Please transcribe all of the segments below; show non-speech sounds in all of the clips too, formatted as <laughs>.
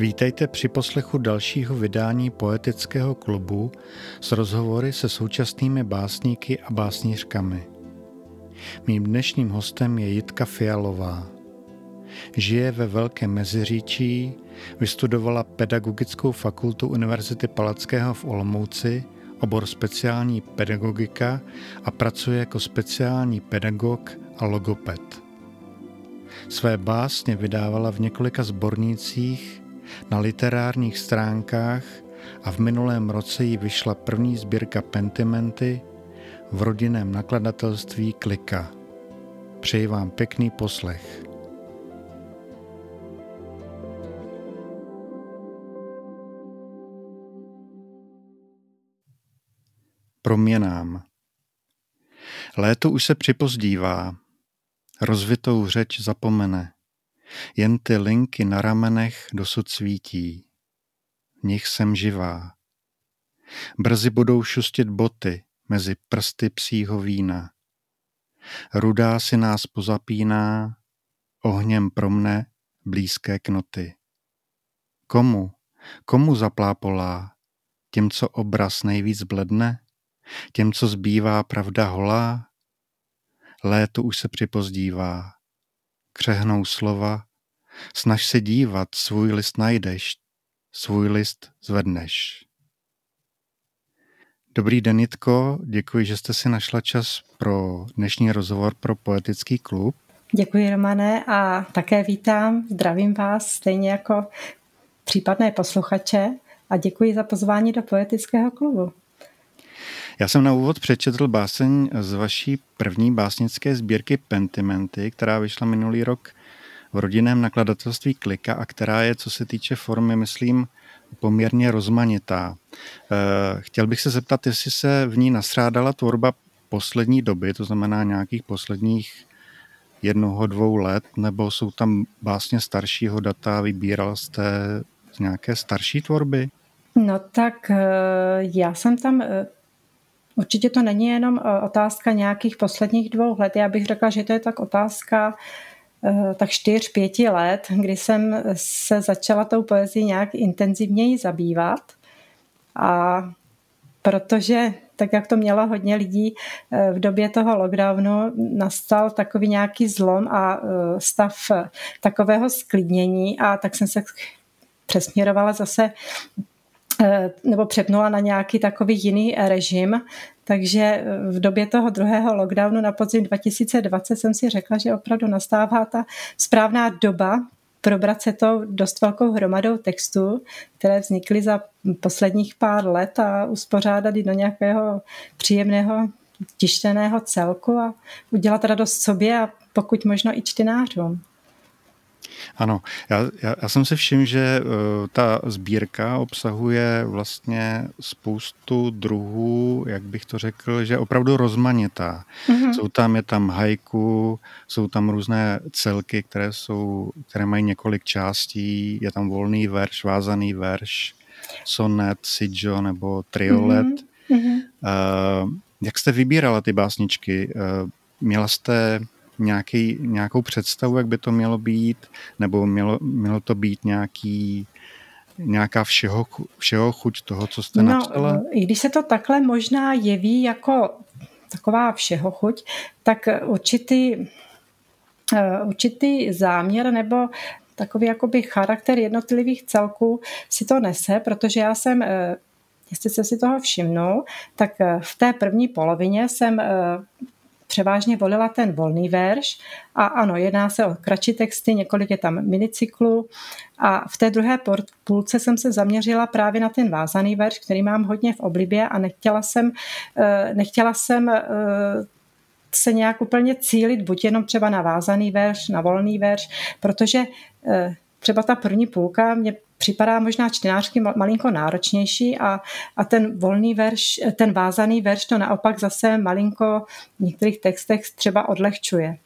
Vítejte při poslechu dalšího vydání Poetického klubu s rozhovory se současnými básníky a básnířkami. Mým dnešním hostem je Jitka Fialová. Žije ve Velkém Meziříčí, vystudovala Pedagogickou fakultu Univerzity Palackého v Olomouci, obor speciální pedagogika a pracuje jako speciální pedagog a logoped. Své básně vydávala v několika sbornících na literárních stránkách a v minulém roce jí vyšla první sbírka Pentimenty v rodinném nakladatelství Klika. Přeji vám pěkný poslech. Proměnám. Léto už se připozdívá, rozvitou řeč zapomene. Jen ty linky na ramenech dosud svítí. V nich jsem živá. Brzy budou šustit boty mezi prsty psího vína. Rudá si nás pozapíná, ohněm pro mne blízké knoty. Komu, komu zaplápolá, těm, co obraz nejvíc bledne, těm, co zbývá pravda holá? Léto už se připozdívá, křehnou slova, snaž se dívat, svůj list najdeš, svůj list zvedneš. Dobrý den, Jitko, děkuji, že jste si našla čas pro dnešní rozhovor pro Poetický klub. Děkuji, Romane, a také vítám, zdravím vás, stejně jako případné posluchače a děkuji za pozvání do Poetického klubu. Já jsem na úvod přečetl báseň z vaší první básnické sbírky Pentimenty, která vyšla minulý rok v rodinném nakladatelství Klika a která je, co se týče formy, myslím, poměrně rozmanitá. Eh, chtěl bych se zeptat, jestli se v ní nasrádala tvorba poslední doby, to znamená nějakých posledních jednoho, dvou let, nebo jsou tam básně staršího data, vybíral jste z nějaké starší tvorby? No tak eh, já jsem tam eh, Určitě to není jenom otázka nějakých posledních dvou let. Já bych řekla, že to je tak otázka Eh, tak čtyř, pěti let, kdy jsem se začala tou poezí nějak intenzivněji zabývat. A protože tak jak to mělo hodně lidí eh, v době toho lockdownu, nastal takový nějaký zlom a eh, stav takového sklidnění a tak jsem se přesměrovala zase nebo přepnula na nějaký takový jiný režim, takže eh, v době toho druhého lockdownu na podzim 2020 jsem si řekla, že opravdu nastává ta správná doba probrat se to dost velkou hromadou textů, které vznikly za posledních pár let a uspořádat do nějakého příjemného tištěného celku a udělat radost sobě a pokud možno i čtenářům. Ano, já, já, já jsem si všiml, že uh, ta sbírka obsahuje vlastně spoustu druhů, jak bych to řekl, že opravdu rozmanitá. Mm-hmm. Jsou tam, je tam haiku, jsou tam různé celky, které, jsou, které mají několik částí, je tam volný verš, vázaný verš, sonet, sijo nebo triolet. Mm-hmm. Uh, jak jste vybírala ty básničky? Uh, měla jste nějaký, nějakou představu, jak by to mělo být, nebo mělo, mělo to být nějaký, nějaká všeho, všeho chuť toho, co jste no, napsala? I když se to takhle možná jeví jako taková všeho chuť, tak určitý, eh, určitý záměr nebo takový jakoby charakter jednotlivých celků si to nese, protože já jsem eh, jestli se si toho všimnou, tak eh, v té první polovině jsem převážně volila ten volný verš. A ano, jedná se o kratší texty, několik je tam minicyklu a v té druhé půlce jsem se zaměřila právě na ten vázaný verš, který mám hodně v oblibě a nechtěla jsem, eh, nechtěla jsem eh, se nějak úplně cílit buď jenom třeba na vázaný verš, na volný verš, protože eh, třeba ta první půlka mě připadá možná čtenářky malinko náročnější a, a ten volný verš, ten vázaný verš to naopak zase malinko v některých textech třeba odlehčuje.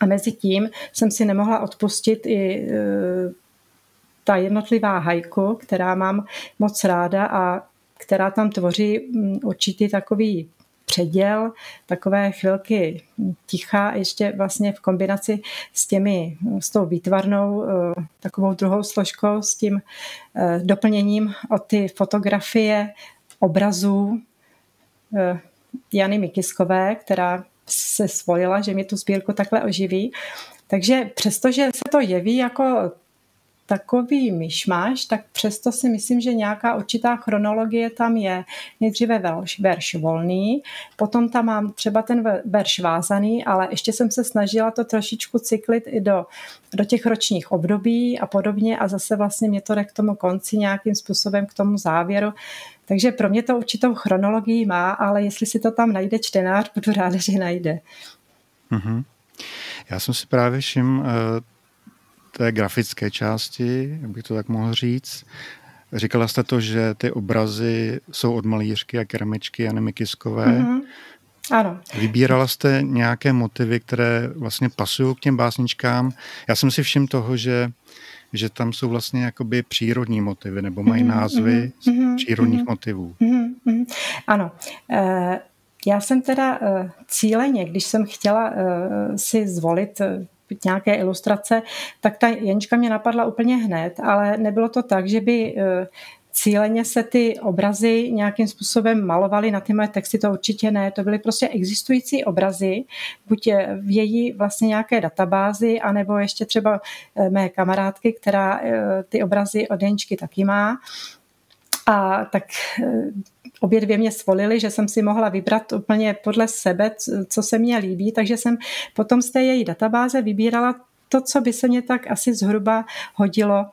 A mezi tím jsem si nemohla odpustit i e, ta jednotlivá hajku, která mám moc ráda a která tam tvoří určitý takový předěl, takové chvilky ticha, ještě vlastně v kombinaci s těmi, s tou výtvarnou, takovou druhou složkou, s tím doplněním o ty fotografie obrazů Jany Mikiskové, která se svolila, že mi tu sbírku takhle oživí. Takže přestože se to jeví jako takový myšmáš, tak přesto si myslím, že nějaká určitá chronologie tam je. Nejdříve verš, verš volný, potom tam mám třeba ten verš vázaný, ale ještě jsem se snažila to trošičku cyklit i do, do těch ročních období a podobně a zase vlastně mě to jde k tomu konci nějakým způsobem, k tomu závěru. Takže pro mě to určitou chronologii má, ale jestli si to tam najde čtenář, budu ráda, že najde. Mm-hmm. Já jsem si právě všiml uh, té grafické části, jak bych to tak mohl říct. Říkala jste to, že ty obrazy jsou od malířky a keramičky Jany Mikiskové. Mm-hmm. Ano. Vybírala jste nějaké motivy, které vlastně pasují k těm básničkám. Já jsem si všiml toho, že že tam jsou vlastně jakoby přírodní motivy, nebo mají mm-hmm, názvy mm-hmm, přírodních mm-hmm, motivů. Mm-hmm, ano. E, já jsem teda e, cíleně, když jsem chtěla e, si zvolit nějaké ilustrace, tak ta Jenička mě napadla úplně hned, ale nebylo to tak, že by cíleně se ty obrazy nějakým způsobem malovaly na ty moje texty, to určitě ne. To byly prostě existující obrazy, buď v její vlastně nějaké databázi, anebo ještě třeba eh, mé kamarádky, která eh, ty obrazy od Jeničky taky má. A tak eh, obě dvě mě svolili, že jsem si mohla vybrat úplně podle sebe, co se mně líbí, takže jsem potom z té její databáze vybírala to, co by se mě tak asi zhruba hodilo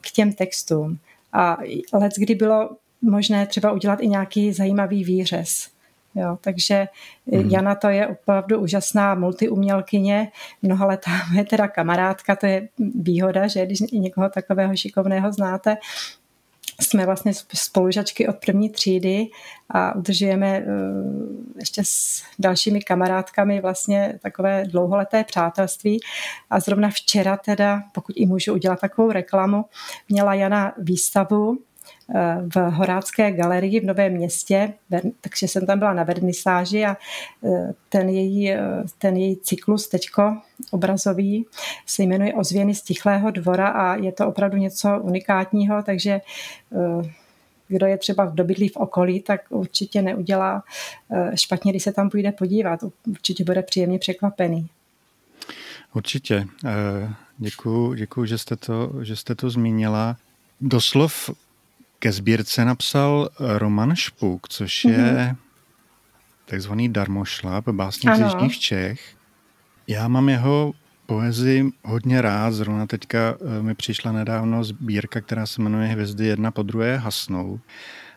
k těm textům. A let, kdy bylo možné třeba udělat i nějaký zajímavý výřez. Jo, takže mm. Jana to je opravdu úžasná multiumělkyně, mnoha letá je teda kamarádka, to je výhoda, že když někoho takového šikovného znáte, jsme vlastně spolužačky od první třídy a udržujeme eh, ještě s dalšími kamarádkami vlastně takové dlouholeté přátelství. A zrovna včera teda, pokud i můžu udělat takovou reklamu, měla Jana výstavu v Horácké galerii v Novém městě, takže jsem tam byla na vernisáži a e, ten její, e, ten její cyklus teďko obrazový se jmenuje Ozvěny z Tichlého dvora a je to opravdu něco unikátního, takže e, kdo je třeba v dobydlí v okolí, tak určitě neudělá špatně, když se tam půjde podívat. Určitě bude příjemně překvapený. Určitě. Děkuji, děkuji že, jste to, že jste to zmínila. Doslov ke sbírce napsal Roman Špuk, což je mm-hmm. takzvaný darmošlap, básník z Jižních Čech. Já mám jeho poezii hodně rád. Zrovna teďka eh, mi přišla nedávno sbírka, která se jmenuje Hvězdy jedna po druhé hasnou.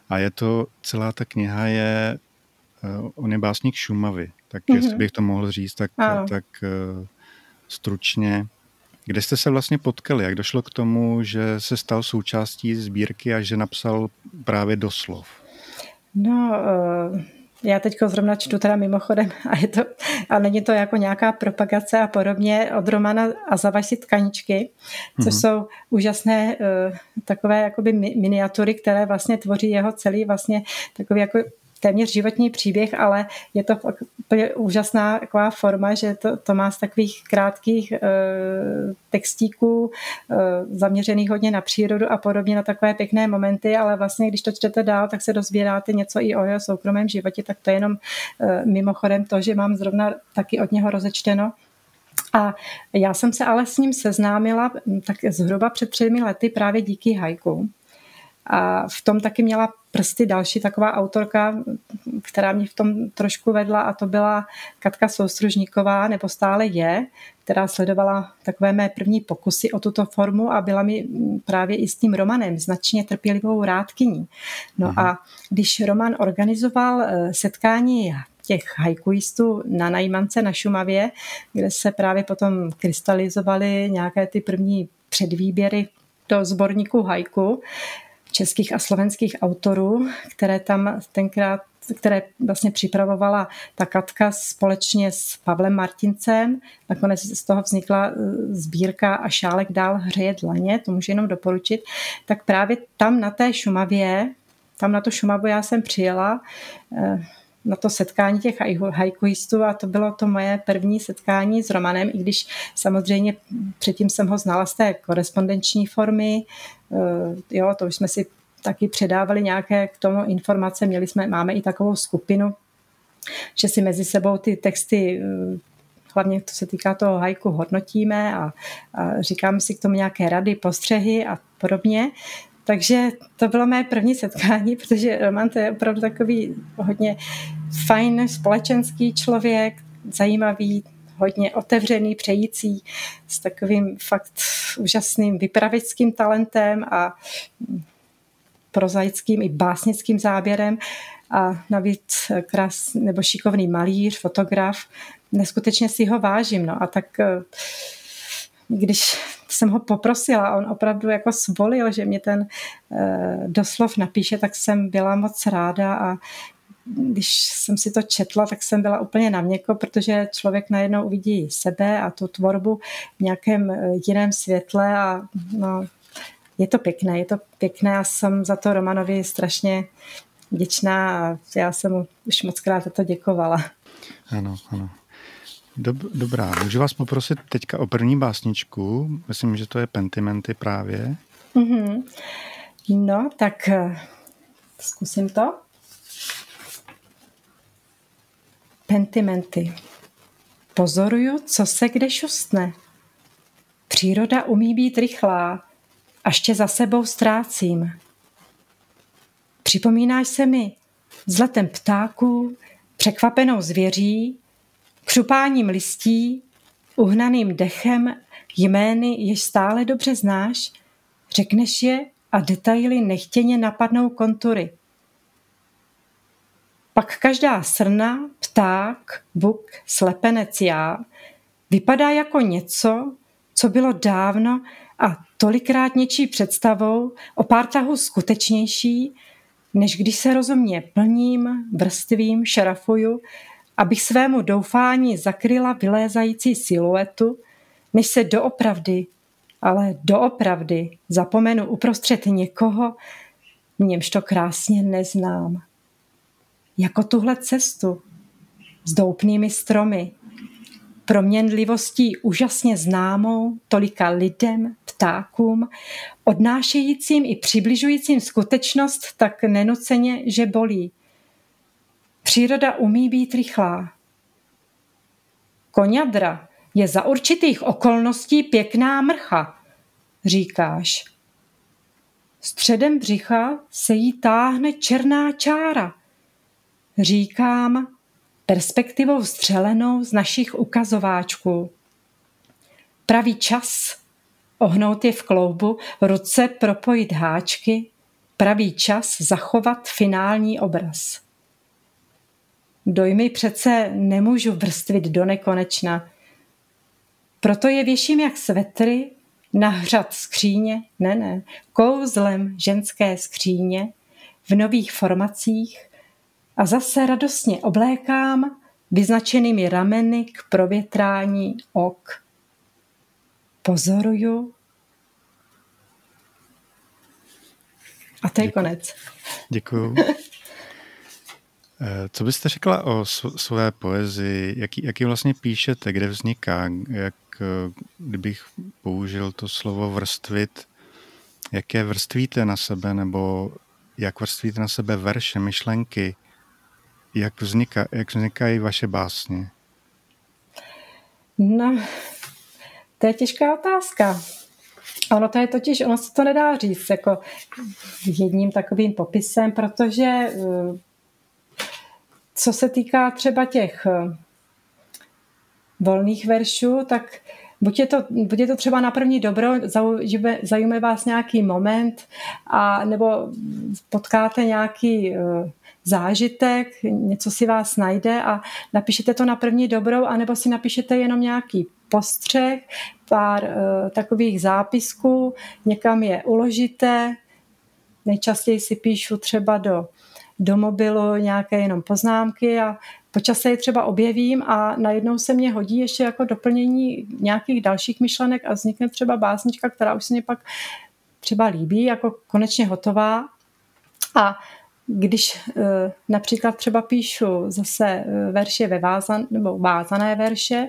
A je to, celá ta kniha je, eh, on je básník Šumavy. Tak mm-hmm. jestli bych to mohl říct, tak, tak stručně. Kde jste se vlastně potkali? Jak došlo k tomu, že se stal součástí sbírky a že napsal právě doslov? No, uh... Já teď zrovna čtu teda mimochodem <laughs> a, je to, a není to jako nějaká propagace a podobně od Romana a Zavaši tkaničky, což mm-hmm. jsou úžasné uh, takové jakoby miniatury, které vlastně tvoří jeho celý vlastně takový jako téměř životní příběh, ale je to úplně úžasná taková forma, že to, to má z takových krátkých e, textíků e, zaměřených hodně na přírodu a podobně na takové pěkné momenty, ale vlastně když to čtete dál, tak se dozvídáte něco i o jeho soukromém životě, tak to je jenom e, mimochodem to, že mám zrovna taky od něho rozečteno. A já jsem se ale s ním seznámila tak zhruba před třemi lety právě díky hajku. A v tom taky měla prsty další taková autorka, která mě v tom trošku vedla a to byla Katka Soustružníková, nebo stále je, která sledovala takové mé první pokusy o tuto formu a byla mi právě i s tím Romanem značně trpělivou rádkyní. No mhm. a když Roman organizoval eh, setkání těch hajkuistů na Najmance na Šumavě, kde se právě potom krystalizovaly nějaké ty první předvýběry do sborníku hajku, českých a slovenských autorů, které tam tenkrát které vlastně připravovala ta Katka společně s Pavlem Martincem. Nakonec z toho vznikla e, sbírka a šálek dál hřeje dlaně, to můžu jenom doporučit. Tak právě tam na té Šumavě, tam na tu Šumavu já jsem přijela, e, na to setkání těch hajkuistů a to bylo to moje první setkání s Romanem, i když samozřejmě předtím jsem ho znala z té korespondenční formy, eh, jo, to už jsme si taky předávali nějaké k tomu informace, měli jsme, máme i takovou skupinu, že si mezi sebou ty texty eh, hlavně to se týká toho hajku, hodnotíme a, a říkáme si k tomu nějaké rady, postřehy a podobně. Takže to bylo mé první setkání, <laughs> protože Roman to je opravdu takový hodně fajn společenský člověk, zajímavý, hodně otevřený, přející, s takovým fakt úžasným vypravickým talentem a prozaickým i básnickým záběrem a navíc krás, nebo šikovný malíř, fotograf, neskutečně si ho vážím. No a tak eh, když jsem ho poprosila, on opravdu jako svolil, že mě ten eh, doslov napíše, tak jsem byla moc ráda a když jsem si to četla, tak jsem byla úplně na měko, protože člověk najednou uvidí sebe a tu tvorbu v nějakém eh, jiném světle a no, je to pěkné, je to pěkné a jsem za to Romanovi strašně vděčná a já jsem mu už moc krát za to děkovala. Ano, ano. Dob, dobrá, můžu vás poprosit teďka o první básničku. Myslím, že to je Pentimenty právě. Mm-hmm. No, tak eh, zkusím to. Pentimenty. Pozoruju, co se kde šustne. Příroda umí být rychlá, až tě za sebou ztrácím. Připomínáš se mi vzletem ptáků, překvapenou zvěří, křupáním listí, uhnaným dechem, jmény, jež stále dobře znáš, řekneš je a detaily nechtěně napadnou kontury. Pak každá srna, pták, buk, slepenec já vypadá jako něco, co bylo dávno a tolikrát něčí představou o pár tahů skutečnější, než když se rozumně plním, vrstvím, šarafuju, abych svému doufání zakryla vylézající siluetu, než se doopravdy, ale doopravdy zapomenu uprostřed někoho, němž to krásně neznám. Jako tuhle cestu s doupnými stromy, proměnlivostí úžasně známou tolika lidem, ptákům, odnášejícím i přibližujícím skutečnost tak nenuceně, že bolí. Příroda umí být rychlá. Koňadra je za určitých okolností pěkná mrcha, říkáš. Středem břicha se jí táhne černá čára. Říkám, perspektivou střelenou z našich ukazováčků. Pravý čas ohnout je v kloubu, ruce propojit háčky, pravý čas zachovat finální obraz. Dojmy přece nemůžu vrstvit do nekonečna. Proto je věším jak svetry na hřad skříně, ne, ne, kouzlem ženské skříně v nových formacích a zase radostně oblékám vyznačenými rameny k provětrání ok. Pozoruju. A to je konec. Děkuju. <laughs> Eh, co byste řekla o své poezii? Jaký, jaký vlastně píšete? Kde vzniká? Jak, eh, kdybych použil to slovo vrstvit, jaké vrstvíte na sebe? Nebo jak vrstvíte na sebe verše, myšlenky? Jak, vzniká, jak vznikají vaše básně? No, to je těžká otázka. Ono to je totiž, ono se to nedá říct jako jedním takovým popisem, protože eh, co se týká třeba těch eh, volných veršů, tak buď je to, buď je to třeba na první dobro, zaujme, zaujme vás nějaký moment, a, nebo potkáte nějaký uh, zážitek, něco si vás najde a napíšete to na první dobrou, anebo si napíšete jenom nějaký postřeh, pár uh, takových zápisků, někam je uložíte, nejčastěji si píšu třeba do do mobilu nějaké jenom poznámky a počase je třeba objevím a najednou se mě hodí ještě jako doplnění nějakých dalších myšlenek a vznikne třeba básnička, která už se mě pak třeba líbí, jako konečně hotová. A když eh, například třeba píšu zase eh, verše ve vázan, nebo vázané verše,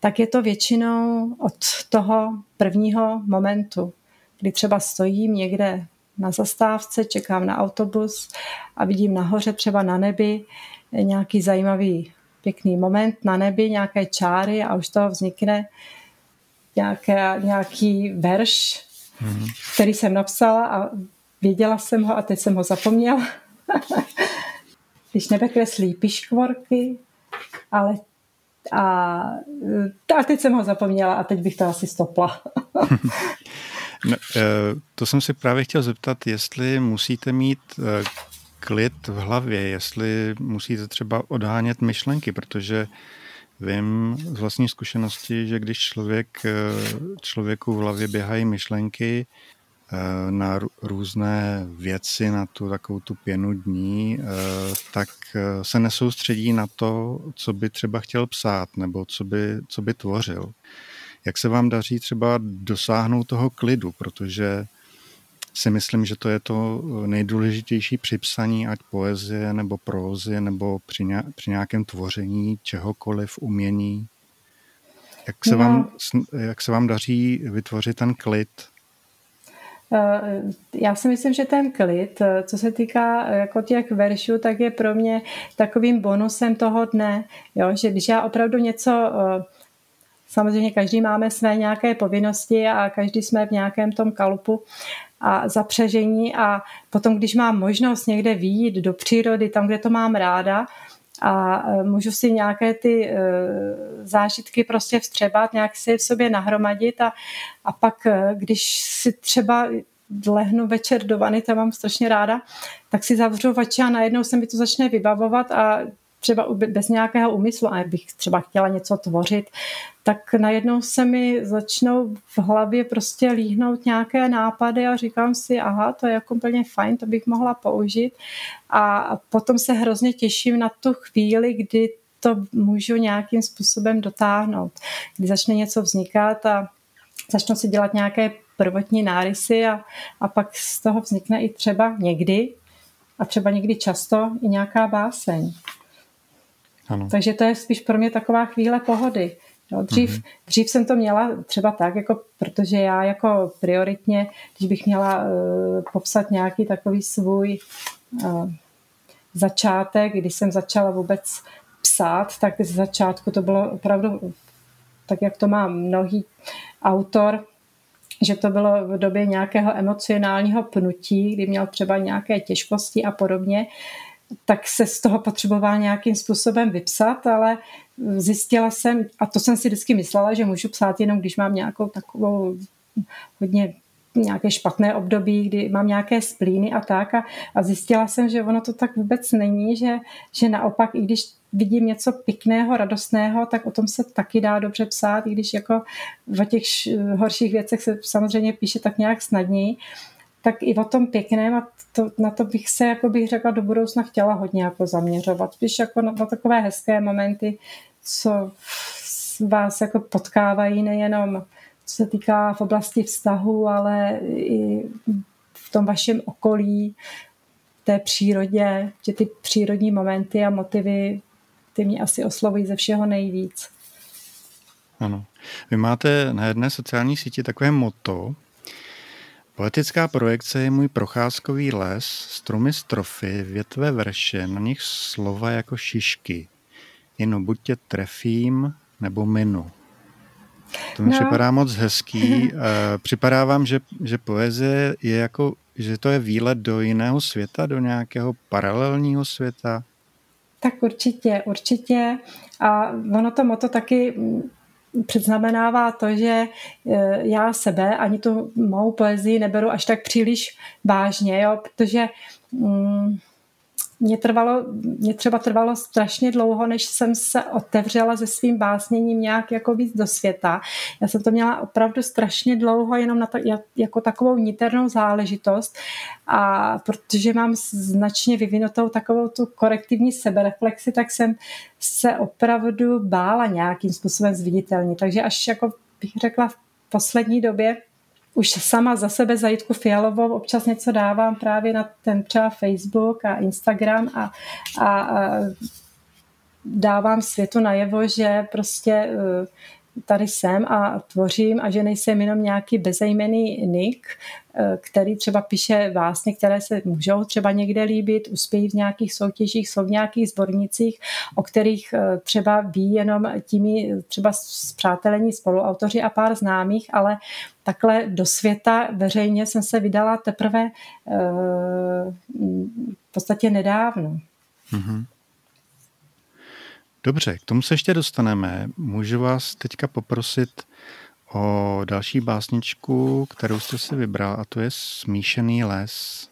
tak je to většinou od toho prvního momentu, kdy třeba stojím někde na zastávce, čekám na autobus a vidím nahoře třeba na nebi nějaký zajímavý pěkný moment na nebi, nějaké čáry a už toho vznikne nějaké, nějaký verš, mm-hmm. který jsem napsala a věděla jsem ho a teď jsem ho zapomněla. <laughs> Když nebe kreslí piškvorky, ale a, a teď jsem ho zapomněla a teď bych to asi stopla. <laughs> no, to jsem si právě chtěl zeptat, jestli musíte mít eh, klid v hlavě, jestli musíte třeba odhánět myšlenky, protože vím z vlastní zkušenosti, že když člověk, eh, člověku v hlavě běhají myšlenky na různé věci, na tu takovou tu pěnu dní, tak se nesoustředí na to, co by třeba chtěl psát nebo co by, co by tvořil. Jak se vám daří třeba dosáhnout toho klidu, protože si myslím, že to je to nejdůležitější při psaní, ať poezie nebo prózy, nebo při, ně, při nějakém tvoření čehokoliv, umění. Jak se, no. vám, jak se vám daří vytvořit ten klid? Eh, já si myslím, že ten klid, eh, co se týká eh, jako těch veršů, tak je pro mě takovým bonusem toho dne, jo? že když já opravdu něco Samozřejmě každý máme své nějaké povinnosti a každý jsme v nějakém tom kalupu a zapřežení. A potom, když mám možnost někde výjít do přírody, tam, kde to mám ráda, a e, můžu si nějaké ty e, zážitky prostě vstřebat, nějak si je v sobě nahromadit a, a pak, e, když si třeba lehnu večer do vany, to mám strašně ráda, tak si zavřu oči a najednou se mi to začne vybavovat a třeba bez nějakého úmyslu, a bych třeba chtěla něco tvořit, tak najednou se mi začnou v hlavě prostě líhnout nějaké nápady a říkám si, aha, to je jako úplně fajn, to bych mohla použít. A potom se hrozně těším na tu chvíli, kdy to můžu nějakým způsobem dotáhnout, kdy začne něco vznikat a začnu si dělat nějaké prvotní nárysy a, a pak z toho vznikne i třeba někdy, a třeba někdy často i nějaká báseň. Ano. Takže to je spíš pro mě taková chvíle pohody. No, dřív, mm-hmm. dřív jsem to měla třeba tak, jako, protože já jako prioritně, když bych měla uh, popsat nějaký takový svůj uh, začátek, když jsem začala vůbec psát, tak z začátku to bylo opravdu tak, jak to má mnohý autor, že to bylo v době nějakého emocionálního pnutí, kdy měl třeba nějaké těžkosti a podobně, tak se z toho potřeboval nějakým způsobem vypsat, ale zjistila jsem, a to jsem si vždycky myslela, že můžu psát jenom, když mám nějakou takovou hodně nějaké špatné období, kdy mám nějaké splíny a tak. A, a zjistila jsem, že ono to tak vůbec není, že, že naopak, i když vidím něco pěkného, radostného, tak o tom se taky dá dobře psát, i když jako v těch horších věcech se samozřejmě píše tak nějak snadněji, tak i o tom pěkném a to, na to bych se, jako bych řekla, do budoucna chtěla hodně jako zaměřovat. Spíš jako na, na takové hezké momenty, co vás jako potkávají nejenom co se týká v oblasti vztahu, ale i v tom vašem okolí, té přírodě, že ty přírodní momenty a motivy ty mě asi oslovují ze všeho nejvíc. Ano. Vy máte na jedné sociální síti takové moto, Poetická projekce je můj procházkový les, stromy strofy, větve vrše, na nich slova jako šišky. Jen buď tě trefím, nebo minu. To mi no. připadá moc hezký. <laughs> Připadá vám, že, že poezie je jako, že to je výlet do jiného světa, do nějakého paralelního světa? Tak určitě, určitě. A ono to moto taky předznamenává to, že e, já sebe ani tu mou poezii neberu až tak příliš vážně, jo, protože mm, mě, trvalo, mě třeba trvalo strašně dlouho, než jsem se otevřela se svým básněním nějak jako víc do světa. Já jsem to měla opravdu strašně dlouho jenom na ta, jako takovou niternou záležitost a protože mám značně vyvinutou takovou tu korektivní sebereflexi, tak jsem se opravdu bála nějakým způsobem zviditelnit. Takže až jako bych řekla v poslední době už sama za sebe za Jitku Fialovou občas něco dávám právě na ten třeba Facebook a Instagram a, a, a dávám světu najevo, že prostě eh, tady jsem a tvořím a že nejsem jenom nějaký bezejmený nick, eh, který třeba píše vlastně, které se můžou třeba někde líbit, uspějí v nějakých soutěžích, jsou v nějakých sbornicích, o kterých eh, třeba ví jenom tím třeba zpřátelení spoluautoři a pár známých, ale takhle do světa veřejně jsem se vydala teprve v podstatě nedávno. Mm-hmm. Dobře, k tomu se ještě dostaneme. Můžu vás teďka poprosit o další básničku, kterou jste si vybral, a to je Smíšený les.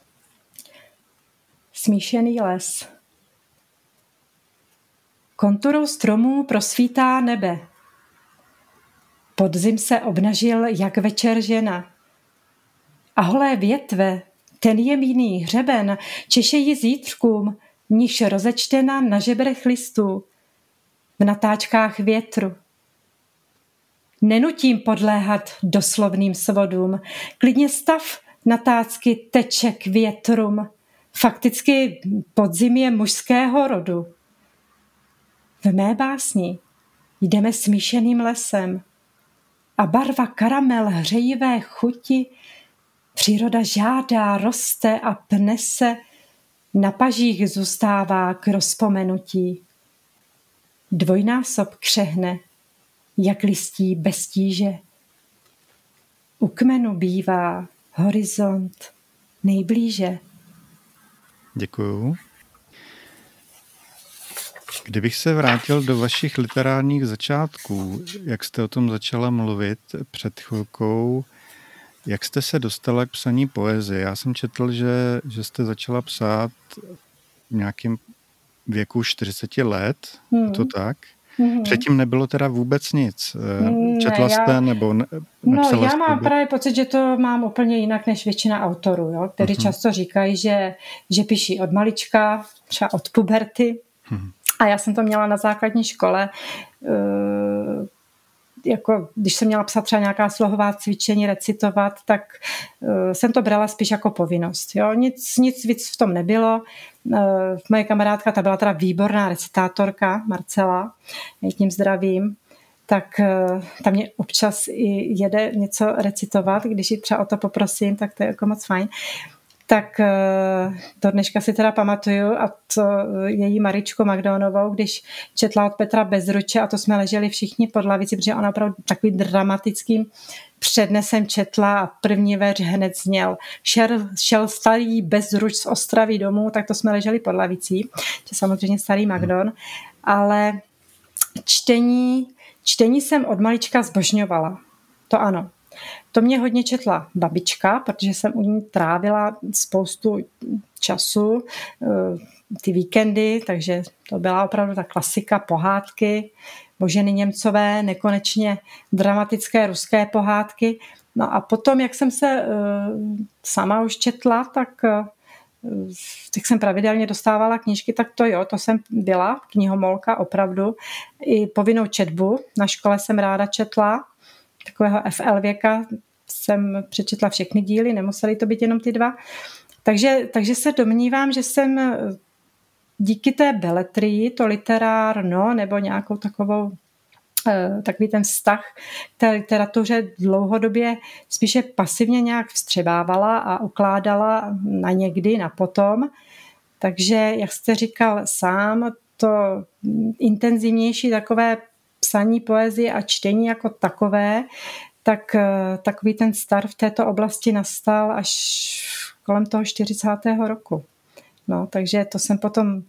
Smíšený les. Konturou stromů prosvítá nebe. Podzim se obnažil jak večer žena. A holé větve, ten jemný hřeben, češejí zítřkům, níž rozečtena na žebrech listů v natáčkách větru. Nenutím podléhat doslovným svodům, klidně stav natácky teče k větrům. Fakticky podzim je mužského rodu. V mé básni jdeme smíšeným lesem a barva karamel hřejivé chuti příroda žádá, roste a pne se, na pažích zůstává k rozpomenutí dvojnásob křehne, jak listí bez tíže. U kmenu bývá horizont nejblíže. Děkuju. Kdybych se vrátil do vašich literárních začátků, jak jste o tom začala mluvit před chvilkou, jak jste se dostala k psaní poezie? Já jsem četl, že, že jste začala psát v nějakým věku 40 let, hmm. to tak? Hmm. Předtím nebylo teda vůbec nic. Eh, ne, Četla jste já, nebo ne, No já mám právě pocit, že to mám úplně jinak než většina autorů, jo, kteří uh-huh. často říkají, že, že píší od malička, třeba od puberty. Uh-huh. A já jsem to měla na základní škole, eh, jako když jsem měla psat třeba nějaká slohová cvičení, recitovat, tak uh, jsem to brala spíš jako povinnost. Jo? Nic, nic víc v tom nebylo. Uh, moje kamarádka, ta byla teda výborná recitátorka, Marcela, tím zdravím, tak uh, tam mě občas i jede něco recitovat, když ji třeba o to poprosím, tak to je jako moc fajn. Tak eh, do dneška si teda pamatuju a to její Maričku Magdonovou, když četla od Petra Bezruče a to jsme leželi všichni pod lavici, protože ona opravdu takový dramatickým přednesem četla a první veř hned zněl. Šel, šel starý Bezruč z Ostravy domů, tak to jsme leželi pod lavicí, to samozřejmě starý Magdon, ale čtení, čtení jsem od malička zbožňovala. To ano. To mě hodně četla babička, protože jsem u ní trávila spoustu času, eh, ty víkendy, takže to byla opravdu ta klasika pohádky, Boženy Němcové, nekonečně dramatické ruské pohádky. No a potom, jak jsem se eh, sama už četla, tak eh, tak jsem pravidelně dostávala knížky, tak to jo, to jsem byla, knihomolka opravdu. I povinnou četbu na škole jsem ráda četla, takového FL věka jsem přečetla všechny díly, nemuseli to být jenom ty dva. Takže, takže se domnívám, že jsem díky té beletrii, to literárno, nebo nějakou takovou eh, takový ten vztah k té literatuře dlouhodobě spíše pasivně nějak vstřebávala a ukládala na někdy, na potom. Takže, jak jste říkal sám, to intenzivnější takové psaní poezie a čtení jako takové, tak eh, takový ten star v této oblasti nastal až kolem toho 40. roku. No, takže to jsem potom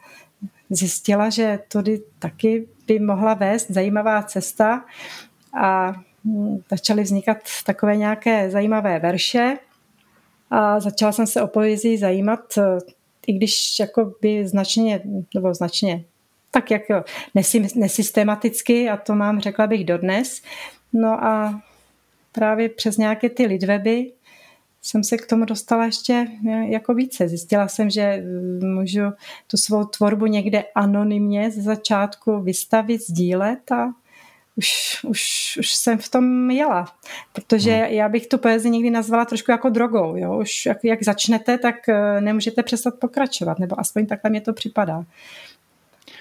zjistila, že tudy taky by mohla vést zajímavá cesta a hm, začaly vznikat takové nějaké zajímavé verše a začala jsem se o poezii zajímat, eh, i když jako by značně, nebo značně tak jako nesystematicky a to mám, řekla bych, dodnes. No a právě přes nějaké ty lidweby jsem se k tomu dostala ještě jako více. Zjistila jsem, že můžu tu svou tvorbu někde anonymně ze začátku vystavit, sdílet a už, už, už jsem v tom jela. Protože hmm. já bych tu poezii někdy nazvala trošku jako drogou. Jo? Už jak, jak začnete, tak eh, nemůžete přestat pokračovat, nebo aspoň takhle mě to připadá.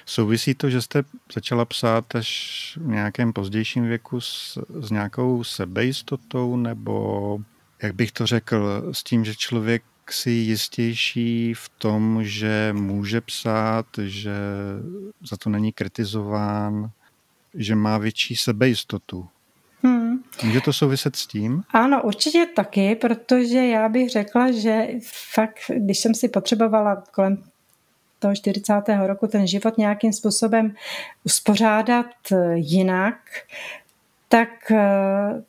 Souvisí to, že jste začala psát až v nějakém pozdějším věku s, s nějakou sebejistotou, nebo jak bych to řekl, s tím, že člověk si jistější v tom, že může psát, že za to není kritizován, že má větší sebejistotu. Hmm. Může to souviset s tím? Ano, určitě taky, protože já bych řekla, že fakt, když jsem si potřebovala kolem toho 40. roku ten život nějakým způsobem uspořádat jinak, tak eh,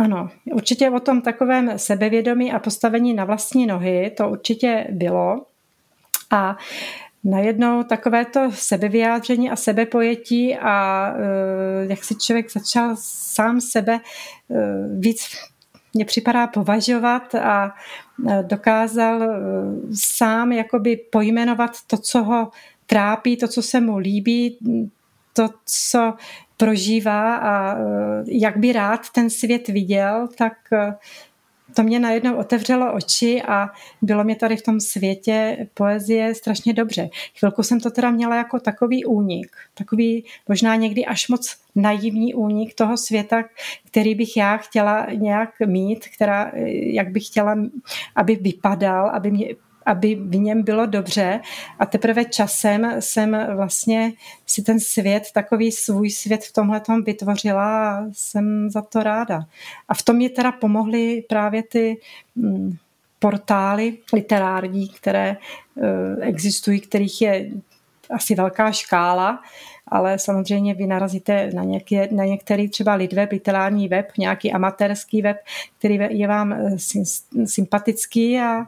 ano, určitě o tom takovém sebevědomí a postavení na vlastní nohy, to určitě bylo. A najednou takovéto sebevyjádření a sebepojetí a eh, jak si člověk začal sám sebe eh, víc mě připadá považovat a eh, dokázal sám jakoby pojmenovat to, co ho trápí, to, co se mu líbí, to, co prožívá a jak by rád ten svět viděl, tak to mě najednou otevřelo oči a bylo mě tady v tom světě poezie strašně dobře. Chvilku jsem to teda měla jako takový únik, takový možná někdy až moc naivní únik toho světa, který bych já chtěla nějak mít, která, jak bych chtěla, aby vypadal, aby mě aby v něm bylo dobře a teprve časem jsem vlastně si ten svět, takový svůj svět v tomhle vytvořila a jsem za to ráda. A v tom mě teda pomohly právě ty mm, portály literární, které eh, existují, kterých je asi velká škála, ale samozřejmě vy narazíte na, nějaké, na některý třeba Lidweb, literární web, nějaký amatérský web, který je vám eh, sympatický a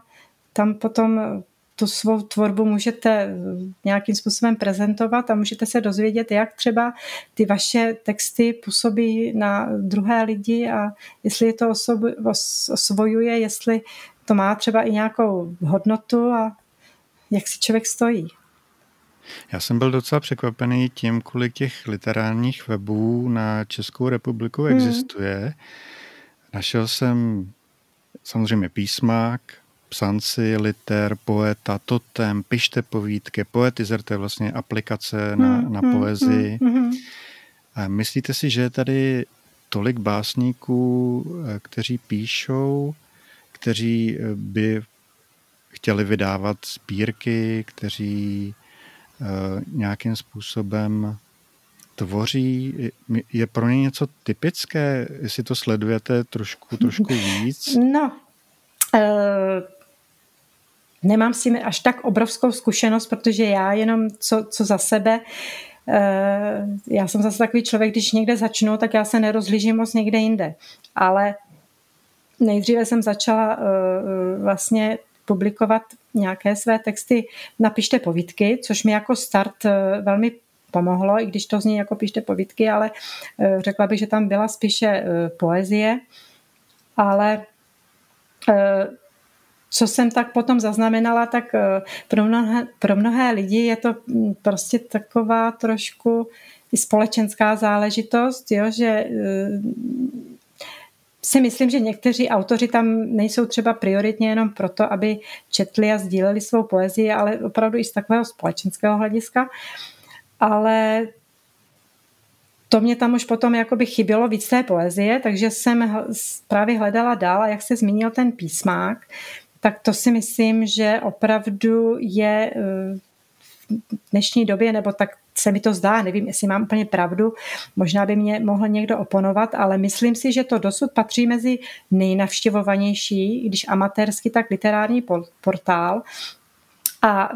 tam potom tu svou tvorbu můžete nějakým způsobem prezentovat a můžete se dozvědět, jak třeba ty vaše texty působí na druhé lidi a jestli je to osob, osvojuje, jestli to má třeba i nějakou hodnotu a jak si člověk stojí. Já jsem byl docela překvapený tím, kolik těch literárních webů na Českou republiku hmm. existuje. Hmm. Našel jsem samozřejmě písmák, psanci, liter, poeta, totem, pište povídky, poetizer, to je vlastně aplikace na, hmm, na hmm, poezii. Hmm, hmm. A myslíte si, že je tady tolik básníků, eh, kteří píšou, kteří eh, by chtěli vydávat sbírky, kteří uh, nějakým způsobem tvoří, je pro ně něco typické, jestli to sledujete trošku, trošku víc? No, nemám s tím až tak obrovskou zkušenost, protože já jenom co, co za sebe, eh, já jsem zase takový člověk, když někde začnu, tak já se nerozlížím moc někde jinde. Ale nejdříve jsem začala eh, vlastně publikovat nějaké své texty Napište povídky, což mi jako start eh, velmi pomohlo, i když to zní jako pište povídky, ale řekla bych, že tam byla spíše poezie, ale co jsem tak potom zaznamenala, tak eh, pro mnohé, pro mnohé lidi je to mm, prostě taková trošku společenská záležitost, jo, že eh, si myslím, že někteří autoři tam nejsou třeba prioritně jenom proto, aby četli a sdíleli svou poezii, ale opravdu i z takového společenského hlediska. Ale to mě tam už potom jakoby chybělo víc té poezie, takže jsem právě hledala dál a jak se zmínil ten písmák, tak to si myslím, že opravdu je eh, v dnešní době, nebo tak se mi to zdá, nevím, jestli mám úplně pravdu, možná by mě mohl někdo oponovat, ale myslím si, že to dosud patří mezi nejnavštěvovanější, když amatérsky, tak literární portál. A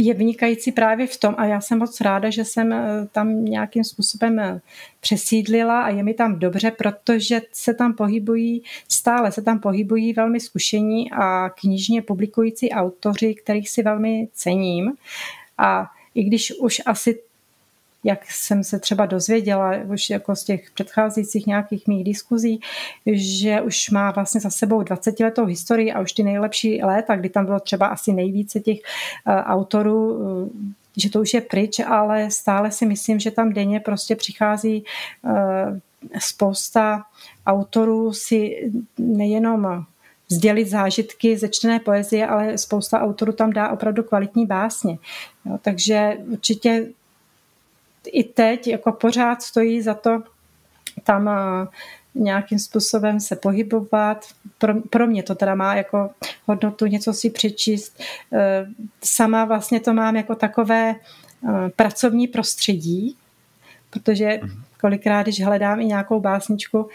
je vynikající právě v tom a já jsem moc ráda, že jsem eh, tam nějakým způsobem eh, přesídlila a je mi tam dobře, protože se tam pohybují, stále se tam pohybují velmi zkušení a knižně publikující autoři, kterých si velmi cením. A i když už asi jak jsem se třeba dozvěděla už jako z těch předcházejících nějakých mých diskuzí, že už má vlastně za sebou 20 letou historii a už ty nejlepší léta, kdy tam bylo třeba asi nejvíce těch uh, autorů uh, že to už je pryč, ale stále si myslím, že tam denně prostě přichází spousta autorů si nejenom sdělit zážitky ze čtené poezie, ale spousta autorů tam dá opravdu kvalitní básně. Jo, takže určitě i teď jako pořád stojí za to tam nějakým způsobem se pohybovat. Pro, pro mě to teda má jako hodnotu něco si přečíst. E, sama vlastně to mám jako takové e, pracovní prostředí, protože mhm. kolikrát, když hledám i nějakou básničku,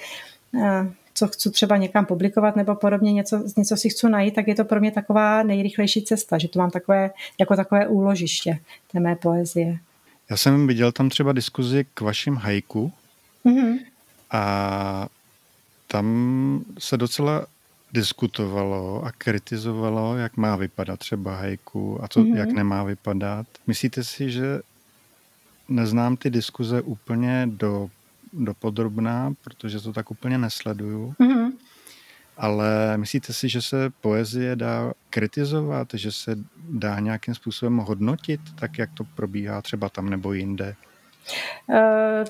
co chci třeba někam publikovat nebo podobně, něco, něco si chci najít, tak je to pro mě taková nejrychlejší cesta, že to mám takové, jako takové úložiště té mé poezie. Já jsem viděl tam třeba diskuzi k vašim hajku mm-hmm. a tam se docela diskutovalo a kritizovalo, jak má vypadat třeba hajku a co, mm-hmm. jak nemá vypadat. Myslíte si, že neznám ty diskuze úplně do dopodrobná, protože to tak úplně nesleduju. Mm-hmm. Ale myslíte si, že se poezie dá kritizovat, že se dá nějakým způsobem hodnotit, tak jak to probíhá třeba tam nebo jinde? Uh,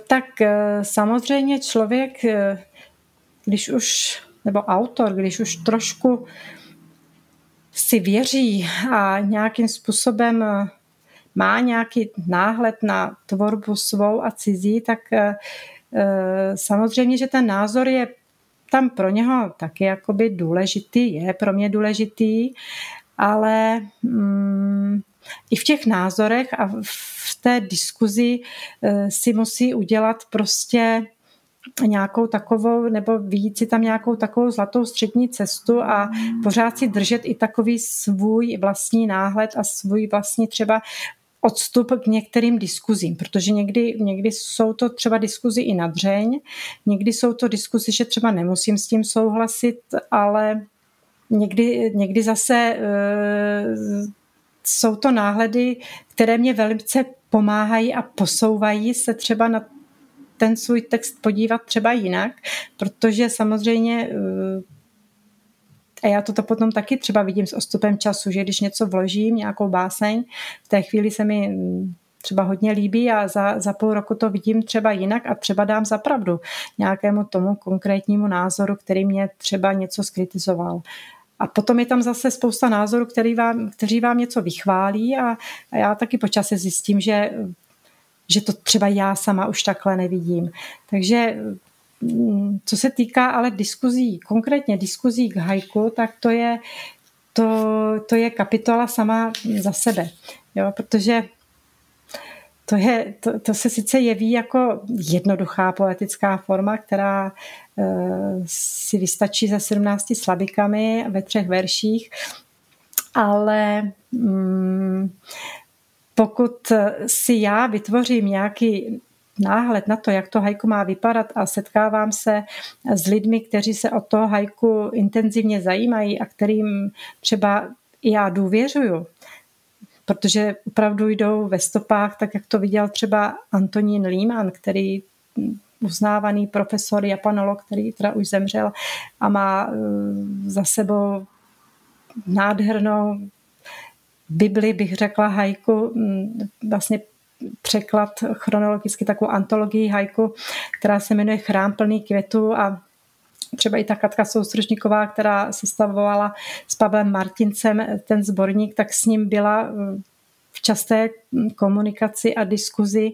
tak uh, samozřejmě člověk, uh, když už, nebo autor, když už trošku si věří a nějakým způsobem má nějaký náhled na tvorbu svou a cizí, tak Eh, samozřejmě, že ten názor je tam pro něho taky jakoby důležitý, je pro mě důležitý, ale mm, i v těch názorech a v té diskuzi eh, si musí udělat prostě nějakou takovou, nebo vidět si tam nějakou takovou zlatou střední cestu a pořád si držet i takový svůj vlastní náhled a svůj vlastní třeba odstup k některým diskuzím, protože někdy, někdy jsou to třeba diskuzi i na dřeň, někdy jsou to diskuzi, že třeba nemusím s tím souhlasit, ale někdy, někdy zase e, jsou to náhledy, které mě velice pomáhají a posouvají se třeba na ten svůj text podívat třeba jinak, protože samozřejmě e, a já to potom taky třeba vidím s ostupem času, že když něco vložím, nějakou báseň, v té chvíli se mi mm, třeba hodně líbí a za, za půl roku to vidím třeba jinak a třeba dám za pravdu nějakému tomu konkrétnímu názoru, který mě třeba něco skritizoval. A potom je tam zase spousta názorů, který vám, kteří vám něco vychválí a, a já taky počase zjistím, že, že to třeba já sama už takhle nevidím. Takže co se týká ale diskuzí, konkrétně diskuzí k hajku, tak to je, to, to je kapitola sama za sebe. Jo, protože to, je, to, to se sice jeví jako jednoduchá poetická forma, která e, si vystačí se 17 slabikami ve třech verších, ale mm, pokud si já vytvořím nějaký náhled na to, jak to hajku má vypadat a setkávám se s lidmi, kteří se o to hajku intenzivně zajímají a kterým třeba já důvěřuju, protože opravdu jdou ve stopách, tak jak to viděl třeba Antonín Líman, který uznávaný profesor japanolog, který teda už zemřel a má eh, za sebou nádhernou Bibli, bych řekla, hajku, mm, vlastně překlad chronologicky takovou antologii hajku, která se jmenuje Chrám plný květu a třeba i ta Katka Soustružníková, která sestavovala s Pavlem Martincem ten sborník, tak s ním byla v časté komunikaci a diskuzi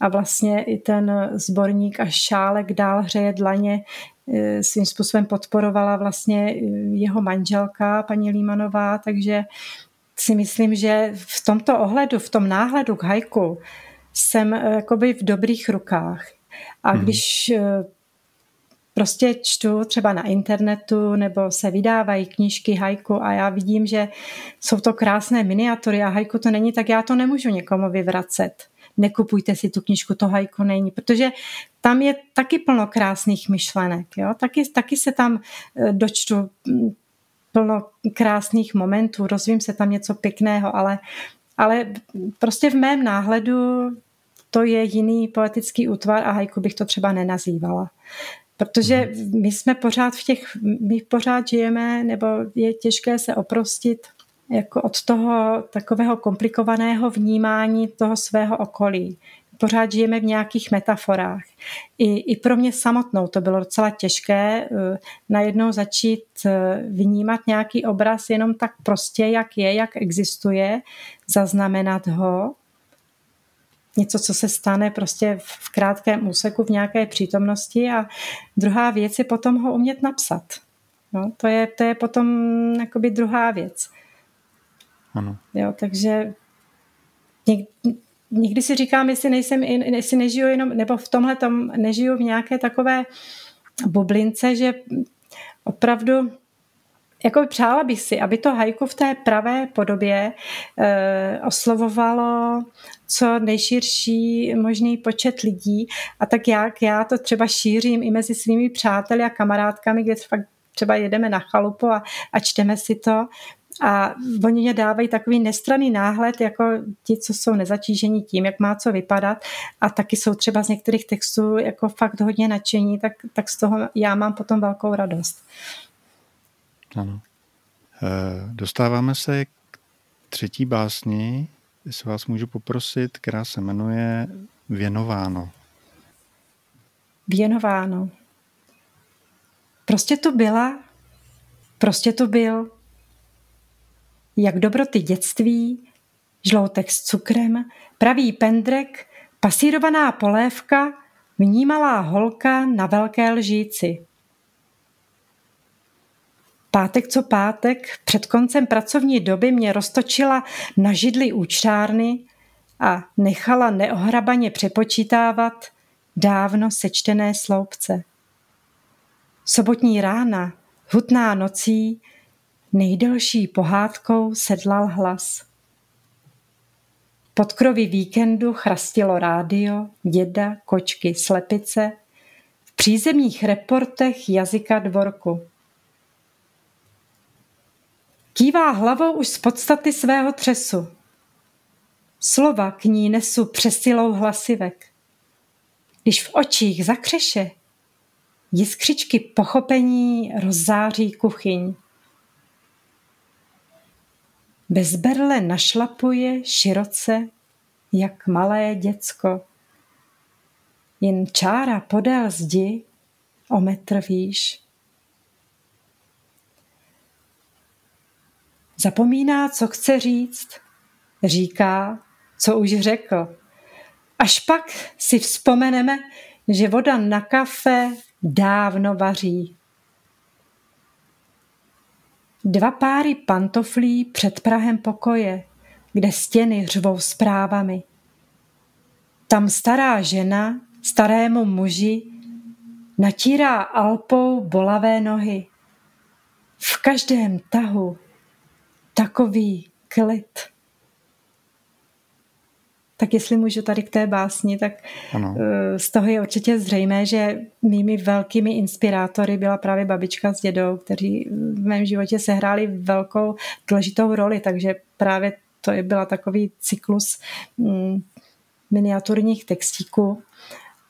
a vlastně i ten sborník a šálek dál hřeje dlaně e, svým způsobem podporovala vlastně jeho manželka, paní Límanová, takže si myslím, že v tomto ohledu, v tom náhledu k hajku jsem eh, jakoby v dobrých rukách. A hmm. když eh, prostě čtu třeba na internetu nebo se vydávají knížky hajku a já vidím, že jsou to krásné miniatury a hajku to není, tak já to nemůžu někomu vyvracet. Nekupujte si tu knížku, to hajku není, protože tam je taky plno krásných myšlenek. Jo? Taky, taky se tam eh, dočtu hm, plno krásných momentů, rozvím se tam něco pěkného, ale, ale prostě v mém náhledu to je jiný poetický útvar a hajku bych to třeba nenazývala. Protože my jsme pořád v těch, my pořád žijeme, nebo je těžké se oprostit jako od toho takového komplikovaného vnímání toho svého okolí. Pořád žijeme v nějakých metaforách. I, I pro mě samotnou to bylo docela těžké uh, najednou začít uh, vnímat nějaký obraz jenom tak prostě, jak je, jak existuje, zaznamenat ho něco, co se stane prostě v krátkém úseku v nějaké přítomnosti a druhá věc je potom ho umět napsat. No, to, je, to je potom jakoby druhá věc. Ano. Jo, takže něk, někdy si říkám, jestli, nejsem, jestli nežiju jenom, nebo v tomhle tom nežiju v nějaké takové bublince, že opravdu jako přála bych si, aby to hajku v té pravé podobě e, oslovovalo co nejširší možný počet lidí. A tak jak já to třeba šířím i mezi svými přáteli a kamarádkami, kde fakt třeba jedeme na chalupu a, a čteme si to, a oni mě dávají takový nestraný náhled, jako ti, co jsou nezatížení tím, jak má co vypadat a taky jsou třeba z některých textů jako fakt hodně nadšení, tak, tak z toho já mám potom velkou radost. Ano. E, dostáváme se k třetí básni, jestli vás můžu poprosit, která se jmenuje Věnováno. Věnováno. Prostě to byla, prostě to byl, jak dobroty dětství, žloutek s cukrem, pravý pendrek, pasírovaná polévka, vnímalá holka na velké lžíci. Pátek co pátek, před koncem pracovní doby mě roztočila na židli účtárny a nechala neohrabaně přepočítávat dávno sečtené sloupce. Sobotní rána, hutná nocí, nejdelší pohádkou sedlal hlas. Pod krovy víkendu chrastilo rádio, děda, kočky, slepice, v přízemních reportech jazyka dvorku. Kývá hlavou už z podstaty svého třesu. Slova k ní nesu přesilou hlasivek. Když v očích zakřeše, jiskřičky pochopení rozzáří kuchyň. Bez berle našlapuje široce, jak malé děcko. Jen čára podél zdi o metr výš. Zapomíná, co chce říct, říká, co už řekl. Až pak si vzpomeneme, že voda na kafe dávno vaří. Dva páry pantoflí před Prahem pokoje, kde stěny řvou zprávami. Tam stará žena starému muži natírá alpou bolavé nohy. V každém tahu takový klid. Tak jestli můžu tady k té básni, tak ano. Eh, z toho je určitě zřejmé, že mými velkými inspirátory byla právě babička s dědou, kteří v mém životě sehráli velkou důležitou roli, takže právě to je byla takový cyklus mm, miniaturních textíků.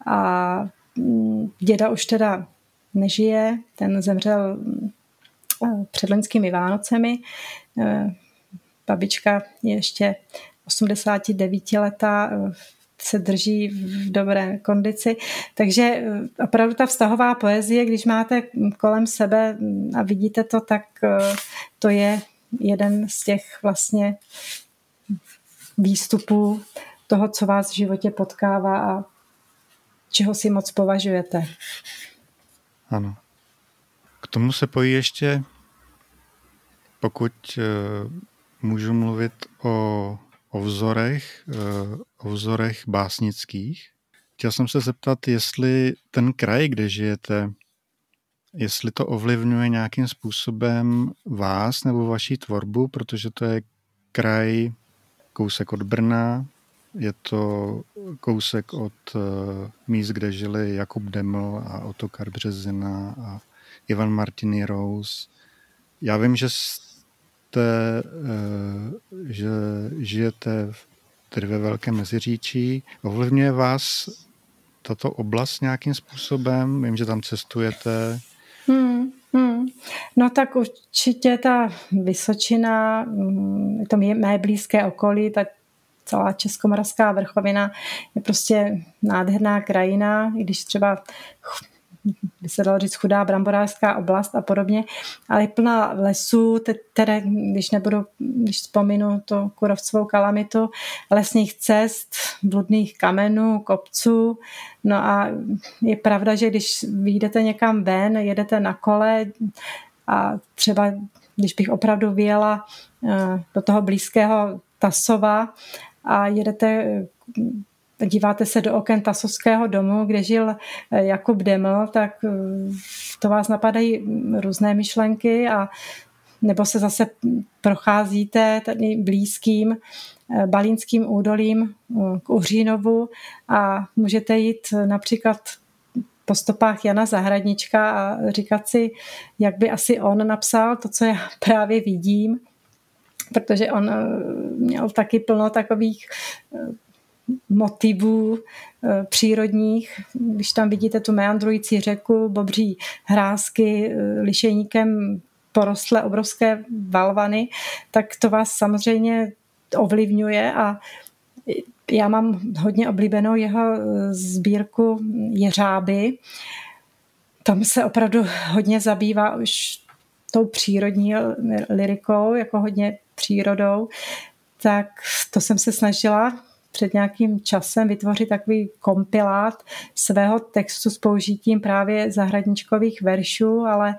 A mm, děda už teda nežije, ten zemřel eh, před loňskými Vánocemi, Eh, babička je ještě 89 letá, eh, se drží v dobré kondici. Takže eh, opravdu ta vztahová poezie, když máte kolem sebe a vidíte to, tak to je jeden z těch vlastně výstupů toho, co vás v životě potkává a čeho si moc považujete. Ano. K tomu se pojí ještě pokud eh, můžu mluvit o, o vzorech, eh, o vzorech básnických, chtěl jsem se zeptat, jestli ten kraj, kde žijete, jestli to ovlivňuje nějakým způsobem vás nebo vaší tvorbu, protože to je kraj kousek od Brna, je to kousek od uh, míst, kde žili Jakub Deml a Otokar Březina a Ivan Martiny Rose. Já vím, že jste, eh, že žijete tedy ve Velkém Meziříčí. Ovlivňuje vás tato oblast nějakým způsobem? Vím, že tam cestujete. Hmm, hmm. No tak určitě ta Vysočina, mm, to je mé blízké okolí, ta celá Českomoravská vrchovina je prostě nádherná krajina, i když třeba by se dalo říct chudá bramborářská oblast a podobně, ale je plná lesů, které, když nebudu, když vzpominu to kurovcovou kalamitu, lesních cest, bludných kamenů, kopců. No a je pravda, že když vyjdete někam ven, jedete na kole a třeba když bych opravdu vyjela eh, do toho blízkého Tasova a jedete díváte se do oken Tasovského domu, kde žil eh, Jakub Deml, tak eh, to vás napadají různé myšlenky a nebo se zase procházíte tady blízkým eh, Balínským údolím k Uhřínovu a můžete jít například po stopách Jana Zahradnička a říkat si, jak by asi on napsal to, co já <laughs> právě vidím, protože on měl taky plno takových motivů eh, přírodních. Když tam vidíte tu meandrující řeku, bobří hrázky, eh, lišejníkem porostlé obrovské valvany, tak to vás samozřejmě ovlivňuje a já mám hodně oblíbenou jeho eh, sbírku Jeřáby. Tam se opravdu hodně zabývá už tou přírodní lirikou, jako hodně přírodou, tak to jsem se snažila před nějakým časem vytvořit takový kompilát svého textu s použitím právě zahradničkových veršů, ale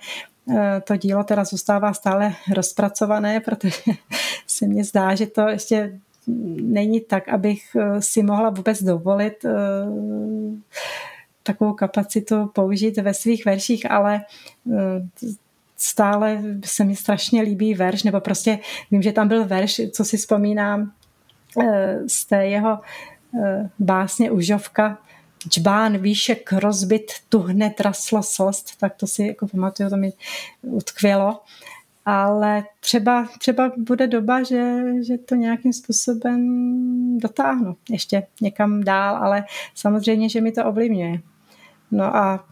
eh, to dílo teda zůstává stále rozpracované, <laughs> protože se mně zdá, že to ještě není tak, abych eh, si mohla vůbec dovolit eh, takovou kapacitu použít ve svých verších, ale stále se mi strašně líbí verš, nebo prostě vím, že tam byl verš, co si vzpomínám, z té jeho eh, básně Užovka Džbán výšek rozbit, tu hned raslo slst, tak to si jako pamatuju, to mi utkvělo. Ale třeba, třeba bude doba, že, že to nějakým způsobem dotáhnu ještě někam dál, ale samozřejmě, že mi to ovlivňuje. No a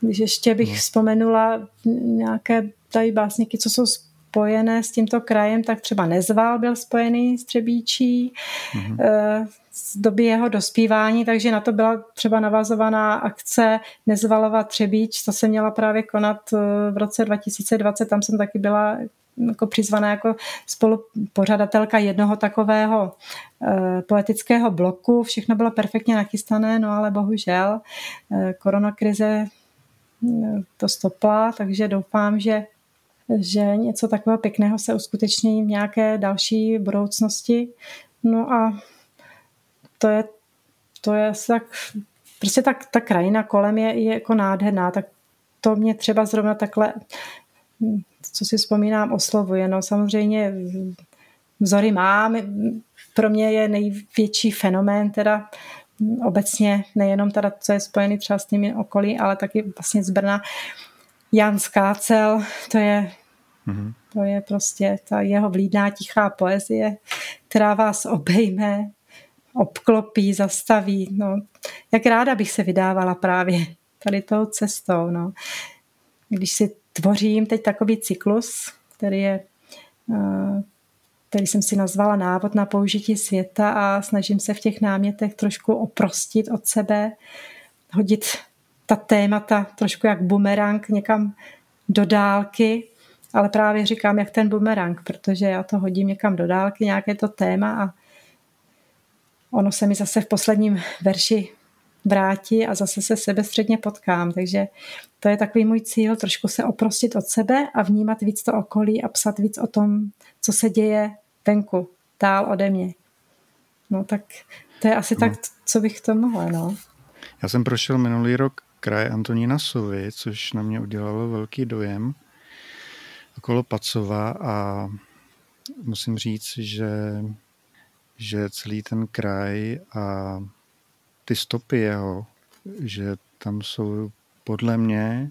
když ještě bych no. vzpomenula nějaké tady básníky, co jsou spojené s tímto krajem, tak třeba Nezval byl spojený s Třebíčí mm-hmm. z doby jeho dospívání, takže na to byla třeba navazovaná akce Nezvalova Třebíč, to se měla právě konat eh, v roce 2020, tam jsem taky byla jako přizvaná jako spolupořadatelka jednoho takového eh, poetického bloku. Všechno bylo perfektně nachystané, no ale bohužel koronakrize to stopla, takže doufám, že že něco takového pěkného se uskuteční v nějaké další budoucnosti. No a to je, to je tak, prostě tak, ta krajina kolem je, je jako nádherná, tak to mě třeba zrovna takhle, co si vzpomínám, oslovuje. No samozřejmě vzory mám, pro mě je největší fenomén teda obecně, nejenom teda, co je spojený třeba s těmi okolí, ale taky vlastně z Brna, Jan Skácel, to je, mm-hmm. to je prostě ta jeho vlídná tichá poezie, která vás obejme, obklopí, zastaví. No, jak ráda bych se vydávala právě tady tou cestou. No. Když si tvořím teď takový cyklus, který je eh, který jsem si nazvala návod na použití světa a snažím se v těch námětech trošku oprostit od sebe, hodit ta témata trošku jak bumerang někam do dálky, ale právě říkám, jak ten bumerang, protože já to hodím někam do dálky, nějaké to téma a ono se mi zase v posledním verši vrátí a zase se sebestředně potkám. Takže to je takový můj cíl, trošku se oprostit od sebe a vnímat víc to okolí a psat víc o tom, co se děje venku, dál ode mě. No tak to je asi no. tak, co bych to mohla, no. Já jsem prošel minulý rok kraje Antonína Sovy, což na mě udělalo velký dojem okolo Pacova a musím říct, že, že celý ten kraj a ty stopy jeho, že tam jsou podle mě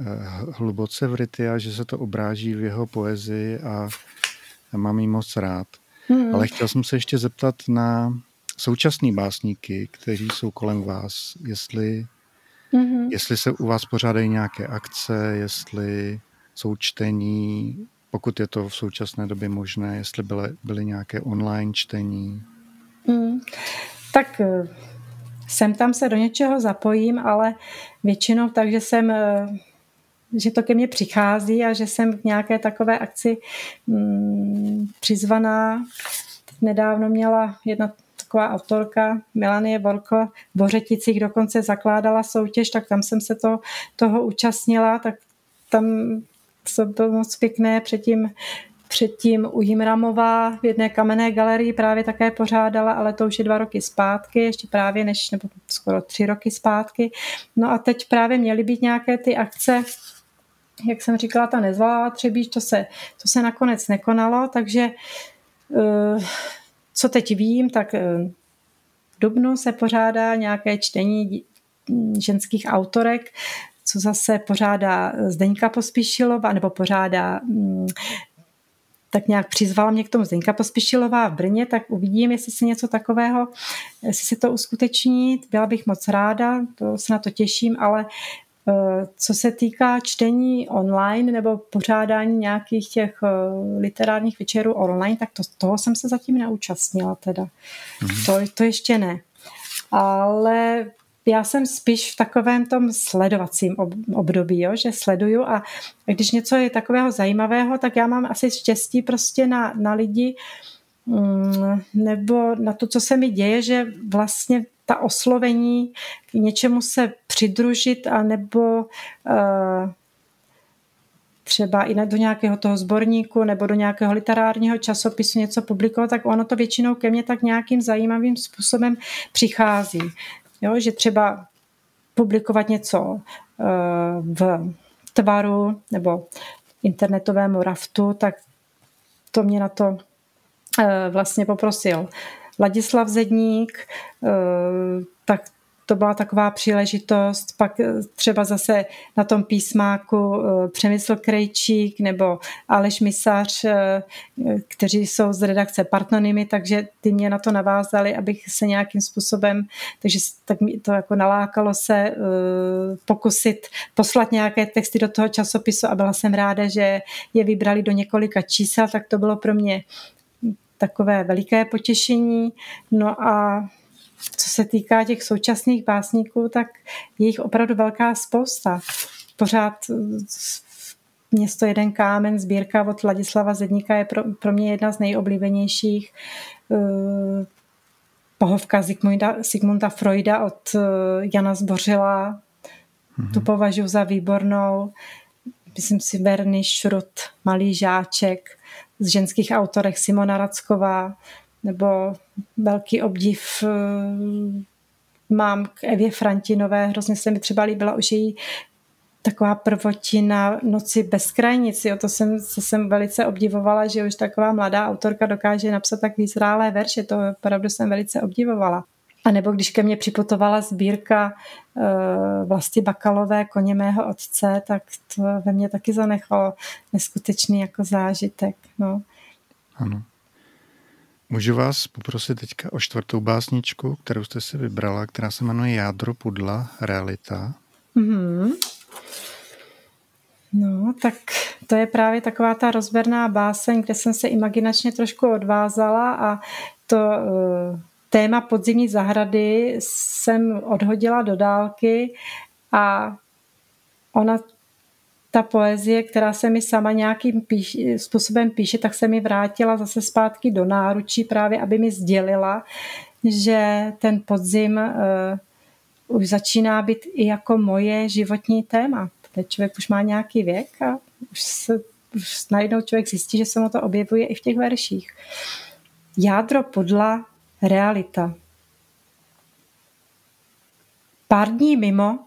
eh, hluboce vryty a že se to obráží v jeho poezii a mám jí moc rád. Hmm. Ale chtěl jsem se ještě zeptat na současné básníky, kteří jsou kolem vás, jestli Mm-hmm. Jestli se u vás pořádají nějaké akce, jestli součtení, pokud je to v současné době možné, jestli byly, byly nějaké online čtení? Hmm. Tak eh, sem tam se do něčeho zapojím, ale většinou tak, že jsem eh, že to ke mně přichází a že jsem k nějaké takové akci hmm, přizvaná. Nedávno měla jedna taková autorka Melanie Volko v Bořeticích dokonce zakládala soutěž, tak tam jsem se to, toho účastnila, tak tam to bylo moc pěkné. Předtím, předtím u Jimramová v jedné kamenné galerii právě také pořádala, ale to už je dva roky zpátky, ještě právě než, nebo skoro tři roky zpátky. No a teď právě měly být nějaké ty akce, jak jsem říkala, ta nezvalá třebíč, to se, to se nakonec nekonalo, takže eh, co teď vím, tak eh, v Dubnu se pořádá nějaké čtení ženských autorek, co zase pořádá Zdeňka Pospíšilová, nebo pořádá mm, tak nějak přizvala mě k tomu Zdeňka Pospíšilová v Brně, tak uvidím, jestli se něco takového, jestli se to uskuteční. Byla bych moc ráda, to se na to těším, ale Eh, co se týká čtení online nebo pořádání nějakých těch eh, literárních večerů online, tak to, toho jsem se zatím neúčastnila teda. Mm-hmm. To, to ještě ne. Ale já jsem spíš v takovém tom sledovacím období, jo, že sleduju a když něco je takového zajímavého, tak já mám asi štěstí prostě na, na lidi mm, nebo na to, co se mi děje, že vlastně ta oslovení, k něčemu se přidružit a nebo uh, třeba i do nějakého toho sborníku nebo do nějakého literárního časopisu něco publikovat, tak ono to většinou ke mně tak nějakým zajímavým způsobem přichází. Jo, že třeba publikovat něco uh, v tvaru nebo internetovému raftu, tak to mě na to uh, vlastně poprosil Ladislav Zedník, eh, tak to byla taková příležitost. Pak eh, třeba zase na tom písmáku eh, Přemysl Krejčík nebo Aleš Misař, kteří jsou z redakce Partnonymy, takže ty mě na to navázali, abych se nějakým způsobem, takže tak mi to jako nalákalo se pokusit poslat nějaké texty do toho časopisu a byla jsem ráda, že je vybrali do několika čísel, tak to bylo pro mě takové veliké potěšení. No a co se týká těch současných básníků, tak je jich opravdu velká spousta. Pořád Město jeden kámen, sbírka od Ladislava Zedníka je pro, pro mě jedna z nejoblíbenějších. Eh, pohovka Sigmunda, Sigmunda Freuda od eh, Jana Zbořila, mm-hmm. tu považuji za výbornou. Myslím si Berny Šrut, Malý žáček, z ženských autorech Simona Racková, nebo velký obdiv eh, mám k Evě Frantinové, hrozně se mi třeba líbila už její taková prvotina Noci bez krajnic. Jo, to, jsem, to jsem velice obdivovala, že už taková mladá autorka dokáže napsat tak výzrálé verše. To opravdu jsem velice obdivovala. A nebo když ke mně připutovala sbírka uh, vlasti Bakalové koně mého otce, tak to ve mně taky zanechalo neskutečný jako zážitek. No. Ano. Můžu vás poprosit teďka o čtvrtou básničku, kterou jste si vybrala, která se jmenuje Jádro pudla, realita. Mm-hmm. No, tak to je právě taková ta rozberná báseň, kde jsem se imaginačně trošku odvázala a to uh, téma podzimní zahrady jsem odhodila do dálky a ona ta poezie, která se mi sama nějakým píš, způsobem píše, tak se mi vrátila zase zpátky do náručí právě, aby mi sdělila, že ten podzim uh, už začíná být i jako moje životní téma. Teď člověk už má nějaký věk a už, se, už najednou člověk zjistí, že se mu to objevuje i v těch verších. Jádro podla realita. Pár dní mimo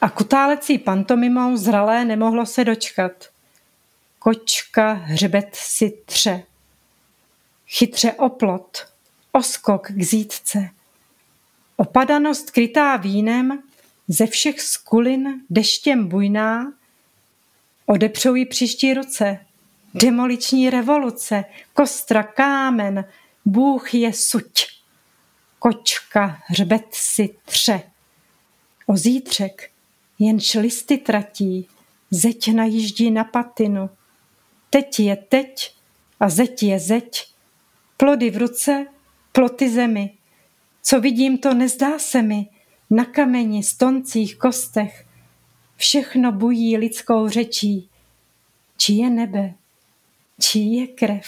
a kutálecí pantomimou zralé nemohlo se dočkat. Kočka hřbet si tře. Chytře oplot, oskok k zítce. Opadanost krytá vínem, ze všech skulin deštěm bujná, odepřou jí příští roce. Demoliční revoluce, kostra, kámen, Bůh je suť. Kočka hřbet si tře. O zítřek jenž listy tratí, zeď najíždí na patinu. Teď je teď a zeď je zeď. Plody v ruce, ploty zemi. Co vidím, to nezdá se mi. Na kameni, stoncích, kostech. Všechno bují lidskou řečí. Či je nebe, či je krev.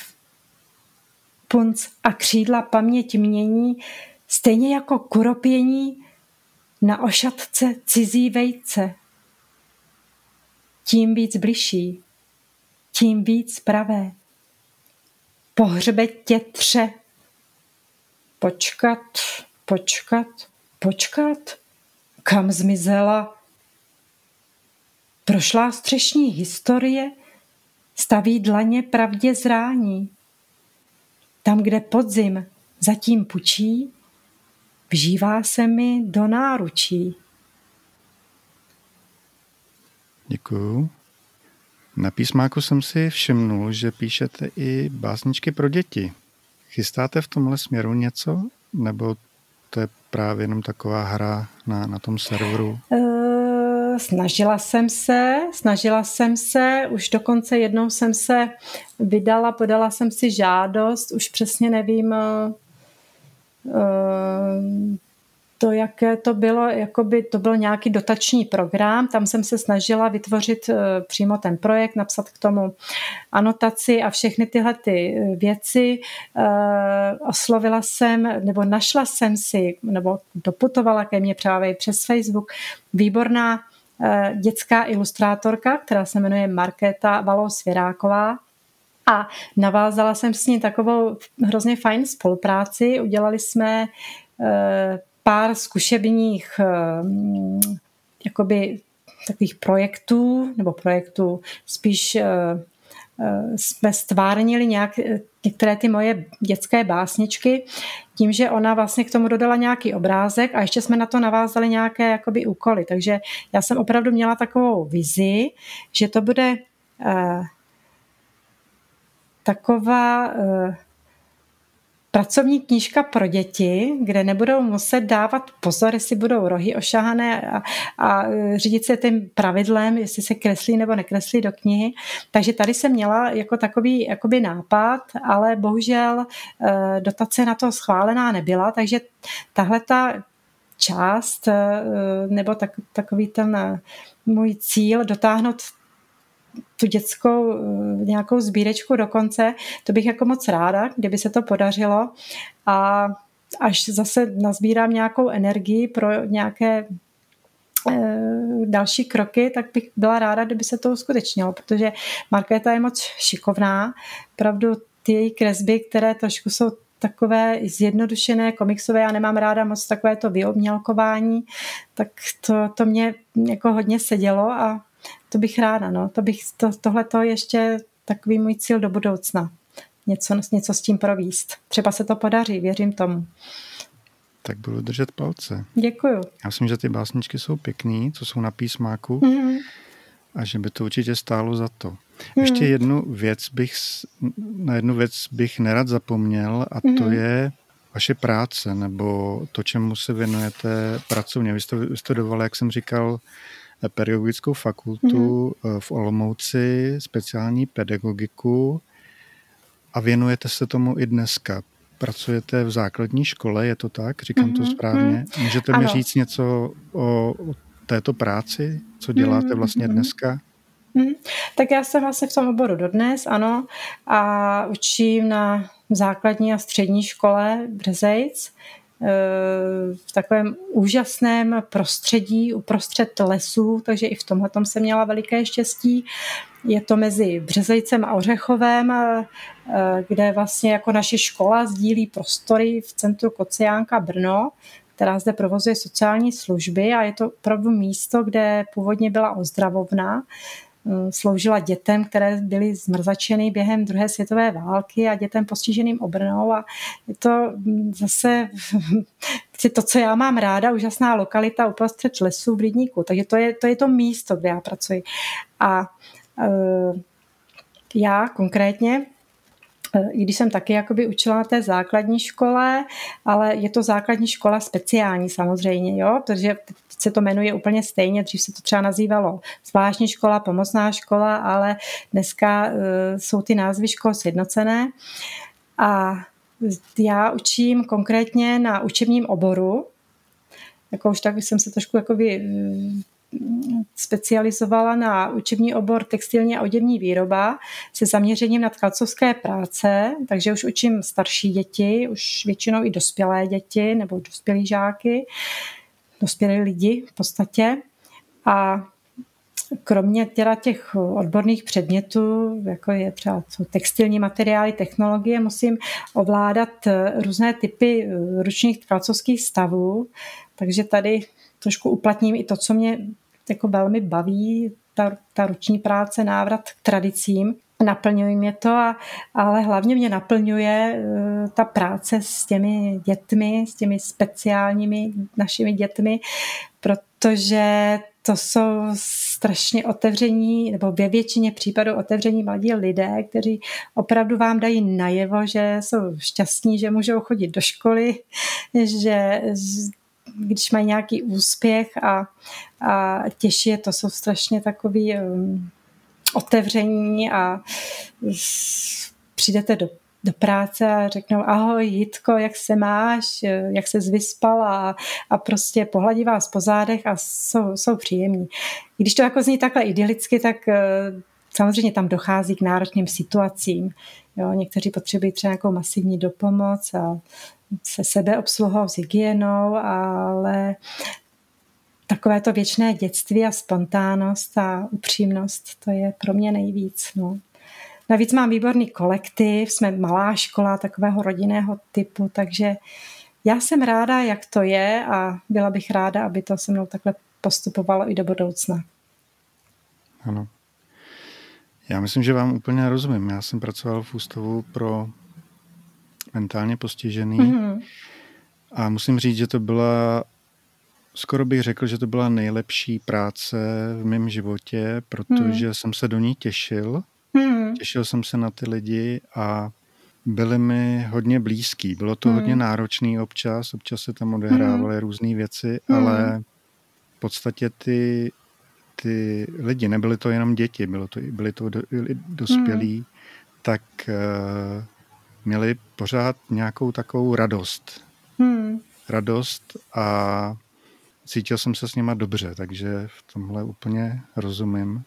Punc a křídla paměť mění, stejně jako kuropění na ošatce cizí vejce. Tím víc bližší, tím víc pravé. Po hřbetě tře. Počkat, počkat, počkat. Kam zmizela? Prošlá střešní historie staví dlaně pravdě zrání. Tam, kde podzim zatím pučí, vžívá se mi do náručí. Děkuju. Na písmáku jsem si všimnul, že píšete i básničky pro děti. Chystáte v tomhle směru něco? Nebo to je právě jenom taková hra na, na tom serveru? Uh, snažila jsem se, snažila jsem se, už dokonce jednou jsem se vydala, podala jsem si žádost, už přesně nevím, uh, to, jaké to bylo, jakoby to byl nějaký dotační program, tam jsem se snažila vytvořit eh, přímo ten projekt, napsat k tomu anotaci a všechny tyhle ty eh, věci. Eh, oslovila jsem, nebo našla jsem si, nebo doputovala ke mně právě přes Facebook, výborná dětská ilustrátorka, která se jmenuje Markéta Valou-Svěráková, a navázala jsem s ní takovou hrozně fajn spolupráci. Udělali jsme pár zkušebních eh, jakoby takových projektů, nebo projektů spíš eh, eh, jsme stvárnili nějak, některé ty moje dětské básničky tím, že ona vlastně k tomu dodala nějaký obrázek a ještě jsme na to navázali nějaké jakoby úkoly. Takže já jsem opravdu měla takovou vizi, že to bude taková uh, pracovní knížka pro děti, kde nebudou muset dávat pozor, jestli budou rohy ošahané a, a e, řídit se tím pravidlem, jestli se kreslí nebo nekreslí do knihy. Takže tady jsem měla jako takový jakoby nápad, ale bohužel e, dotace na to schválená nebyla, takže tahle ta část nebo tak, takový ten můj cíl dotáhnout tu dětskou eh, nějakou sbírečku do konce. To bych jako moc ráda, kdyby se to podařilo. A až zase nazbírám nějakou energii pro nějaké eh, další kroky, tak bych byla ráda, kdyby se to uskutečnilo, protože Markéta je moc šikovná. Pravdu ty její kresby, které trošku jsou takové zjednodušené komiksové, já nemám ráda moc takové to vyobnělkování, tak to, to mě jako hodně sedělo a to bych ráda, no. To bych, to, tohle to ještě takový můj cíl do budoucna. Něco, něco s tím províst. Třeba se to podaří, věřím tomu. Tak budu držet palce. Děkuju. Já myslím, že ty básničky jsou pěkný, co jsou na písmáku mm-hmm. a že by to určitě stálo za to. Mm-hmm. Ještě jednu věc bych, na jednu věc bych nerad zapomněl a mm-hmm. to je vaše práce nebo to, čemu se věnujete pracovně. Vy jste vystudoval, jak jsem říkal, pedagogickou fakultu mm-hmm. v Olomouci, speciální pedagogiku a věnujete se tomu i dneska. Pracujete v základní škole, je to tak? Říkám mm-hmm. to mhm, správně? Mhm. Můžete ano. mi říct něco o, o této práci? Co děláte mhm, vlastně dneska? Hmm. Tak já jsem vlastně v tom oboru dodnes, ano, a učím na základní a střední škole Březejc, v takovém úžasném prostředí uprostřed lesů, takže i v tomhle jsem měla veliké štěstí. Je to mezi Březejcem a Ořechovem, kde vlastně jako naše škola sdílí prostory v centru Kociánka Brno, která zde provozuje sociální služby a je to opravdu místo, kde původně byla ozdravovna, Eh, sloužila dětem, které byly zmrzačeny během druhé světové války a dětem postiženým obrnou a je to mm, zase <laughs> to, co já mám ráda, úžasná lokalita uprostřed lesů v Rydníku, takže to je, to je to místo, kde já pracuji. A uh, já konkrétně i když jsem taky jakoby učila na té základní škole, ale je to základní škola speciální samozřejmě, jo, protože se to jmenuje úplně stejně, dřív se to třeba nazývalo zvláštní škola, pomocná škola, ale dneska uh, jsou ty názvy škol sjednocené. A já učím konkrétně na učebním oboru, jako už tak jsem se trošku jakoby specializovala na učební obor textilní a oděvní výroba se zaměřením na tkalcovské práce, takže už učím starší děti, už většinou i dospělé děti nebo dospělí žáky, dospělí lidi v podstatě. A kromě teda těch odborných předmětů, jako je třeba textilní materiály, technologie, musím ovládat různé typy ručních tkalcovských stavů, takže tady trošku uplatním i to, co mě jako velmi baví, ta, ta ruční práce, návrat k tradicím. Naplňuje mě to, a, ale hlavně mě naplňuje uh, ta práce s těmi dětmi, s těmi speciálními našimi dětmi, protože to jsou strašně otevření, nebo ve většině případů otevření mladí lidé, kteří opravdu vám dají najevo, že jsou šťastní, že můžou chodit do školy, <laughs> že když mají nějaký úspěch a, a těší je, to jsou strašně takový um, otevření a přijdete do, do práce a řeknou ahoj Jitko, jak se máš, jak se zvyspal a, a prostě pohladí vás po zádech a jsou, jsou příjemní. Když to jako zní takhle idylicky, tak uh, samozřejmě tam dochází k náročným situacím. Jo, někteří potřebují třeba nějakou masivní dopomoc a se sebeobsluhou, s hygienou, ale takové to věčné dětství a spontánnost a upřímnost, to je pro mě nejvíc. No. Navíc mám výborný kolektiv, jsme malá škola takového rodinného typu, takže já jsem ráda, jak to je a byla bych ráda, aby to se mnou takhle postupovalo i do budoucna. Ano. Já myslím, že vám úplně rozumím. Já jsem pracoval v ústavu pro mentálně postižený. Mm-hmm. A musím říct, že to byla, skoro bych řekl, že to byla nejlepší práce v mém životě, protože mm. jsem se do ní těšil. Mm. Těšil jsem se na ty lidi a byli mi hodně blízký. Bylo to mm. hodně náročný občas, občas se tam odehrávaly mm. různé věci, mm. ale v podstatě ty, ty lidi, nebyly to jenom děti, bylo to, byli to do, dospělí, mm. tak uh, měli pořád nějakou takovou radost. Hmm. Radost a cítil jsem se s nima dobře, takže v tomhle úplně rozumím.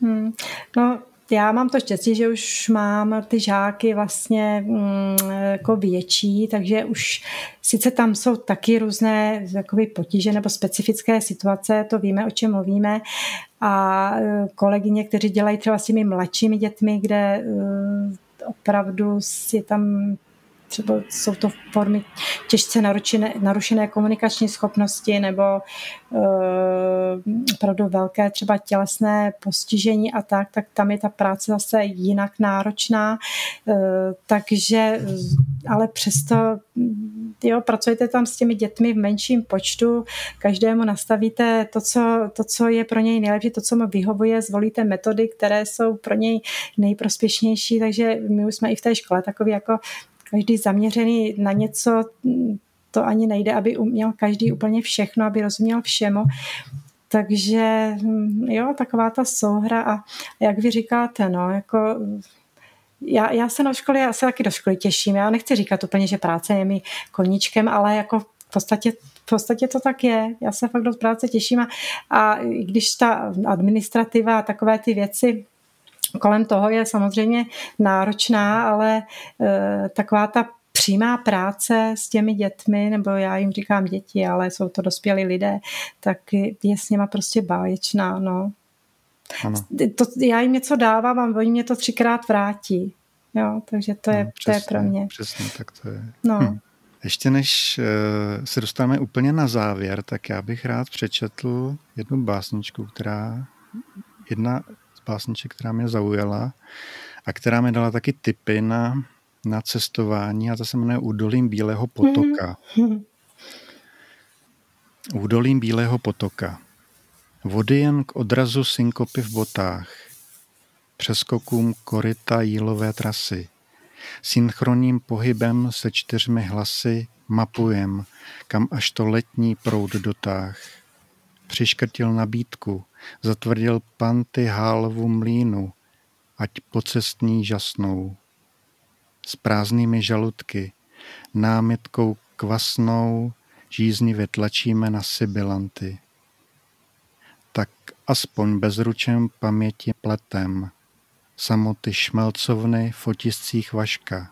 Hmm. No, já mám to štěstí, že už mám ty žáky vlastně mm, jako větší, takže už sice tam jsou taky různé jakoby potíže nebo specifické situace, to víme, o čem mluvíme, a e, kolegyně, kteří dělají třeba s těmi mladšími dětmi, kde e, opravdu je tam třeba jsou to formy těžce narušené, narušené komunikační schopnosti nebo uh, opravdu velké třeba tělesné postižení a tak, tak tam je ta práce zase jinak náročná. Uh, takže, ale přesto jo, pracujete tam s těmi dětmi v menším počtu, každému nastavíte to, co, to, co je pro něj nejlepší, to, co mu vyhovuje, zvolíte metody, které jsou pro něj nejprospěšnější, takže my už jsme i v té škole takový jako každý zaměřený na něco, to ani nejde, aby uměl každý úplně všechno, aby rozuměl všemu. Takže jo, taková ta souhra a jak vy říkáte, no, jako já, já se na školy, já se taky do školy těším. Já nechci říkat úplně, že práce je mi koníčkem, ale jako v podstatě v podstatě to tak je. Já se fakt do práce těším a, a když ta administrativa a takové ty věci kolem toho je samozřejmě náročná, ale e, taková ta přímá práce s těmi dětmi, nebo já jim říkám děti, ale jsou to dospělí lidé, tak je s nima prostě báječná, no. Ano. To, já jim něco dávám a oni mě to třikrát vrátí. Jo, takže to je, no, přesně, to je pro mě. Přesně, tak to je. No. Hm. Ještě než uh, se dostáváme úplně na závěr, tak já bych rád přečetl jednu básničku, která jedna básniček, která mě zaujala a která mi dala taky tipy na, na cestování a to se jmenuje Údolím Bílého potoka. Mm-hmm. Údolím Bílého potoka. Vody jen k odrazu synkopy v botách, přeskokům koryta jílové trasy. Synchronním pohybem se čtyřmi hlasy mapujem, kam až to letní proud dotáh. Přiškrtil nabídku, zatvrdil panty hálovu mlínu, ať pocestní žasnou. S prázdnými žaludky, námitkou kvasnou, žíznivě tlačíme na sibilanty. Tak aspoň bezručem paměti pletem, samoty šmelcovny v otiscích vaška.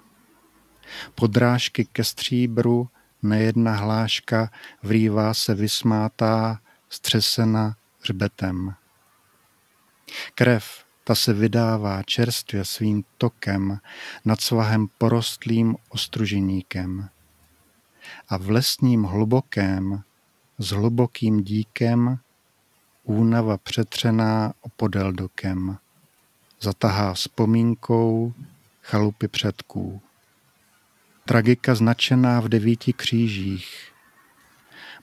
Podrážky ke stříbru, nejedna hláška vrývá se vysmátá, střesena hřbetem. Krev, ta se vydává čerstvě svým tokem nad svahem porostlým ostruženíkem. A v lesním hlubokém, s hlubokým díkem, únava přetřená opodel dokem zatahá vzpomínkou chalupy předků. Tragika značená v devíti křížích.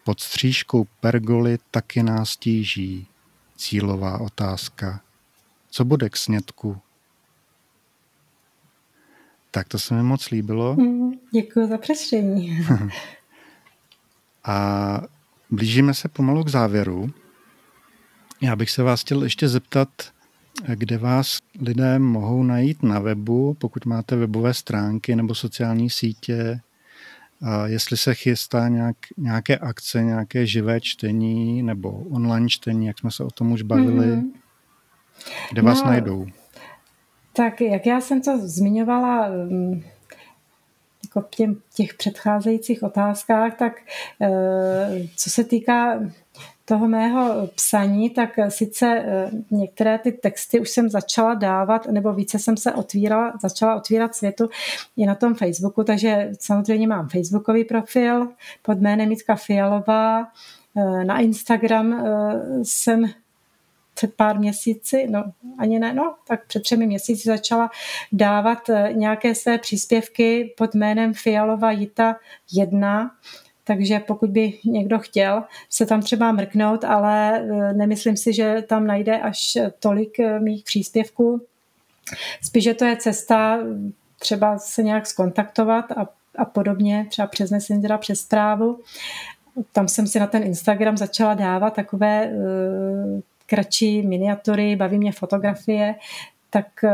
Pod střížkou pergoly taky nás tíží cílová otázka. Co bude k snědku? Tak to se mi moc líbilo. Mm, děkuji za přečtení. <laughs> A blížíme se pomalu k závěru. Já bych se vás chtěl ještě zeptat, kde vás lidé mohou najít na webu, pokud máte webové stránky nebo sociální sítě, jestli se chystá nějak, nějaké akce, nějaké živé čtení nebo online čtení, jak jsme se o tom už bavili, mm-hmm. kde vás no, najdou? Tak jak já jsem to zmiňovala mm, jako v těch předcházejících otázkách, tak eh, co se týká toho mého psaní, tak sice eh, některé ty texty už jsem začala dávat, nebo více jsem se otvírala, začala otvírat světu i na tom Facebooku, takže samozřejmě mám Facebookový profil pod jménem Jitka Fialová. Eh, na Instagram eh, jsem před pár měsíci, no ani ne, no tak před třemi měsíci začala dávat nějaké své příspěvky pod jménem Fialova Jita 1 takže pokud by někdo chtěl se tam třeba mrknout, ale e, nemyslím si, že tam najde až tolik e, mých příspěvků. Spíš, že to je cesta třeba se nějak skontaktovat a, a podobně, třeba přes Messengera, přes zprávu. Tam jsem si na ten Instagram začala dávat takové uh, kratší miniatury, baví mě fotografie, tak uh,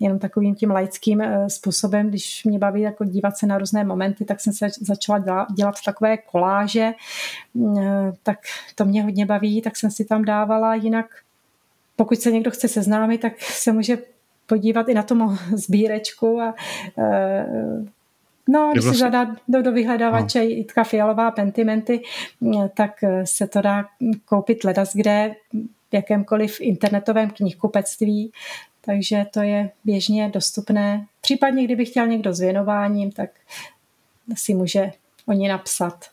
jenom takovým tím laickým eh, způsobem, když mě baví jako dívat se na různé momenty, tak jsem se začala dělat takové koláže, mm, eh, tak to mě hodně baví, tak jsem si tam dávala, jinak pokud se někdo chce seznámit, tak se může podívat i na tu <laughs> sbírečku a eh, No, když vlastně... si zadá do, do vyhledávače no. Jitka Fialová Pentimenty, mm, tak se to dá koupit ledas kde v jakémkoliv internetovém knihkupectví takže to je běžně dostupné. Případně, kdyby chtěl někdo s věnováním, tak si může o ní napsat.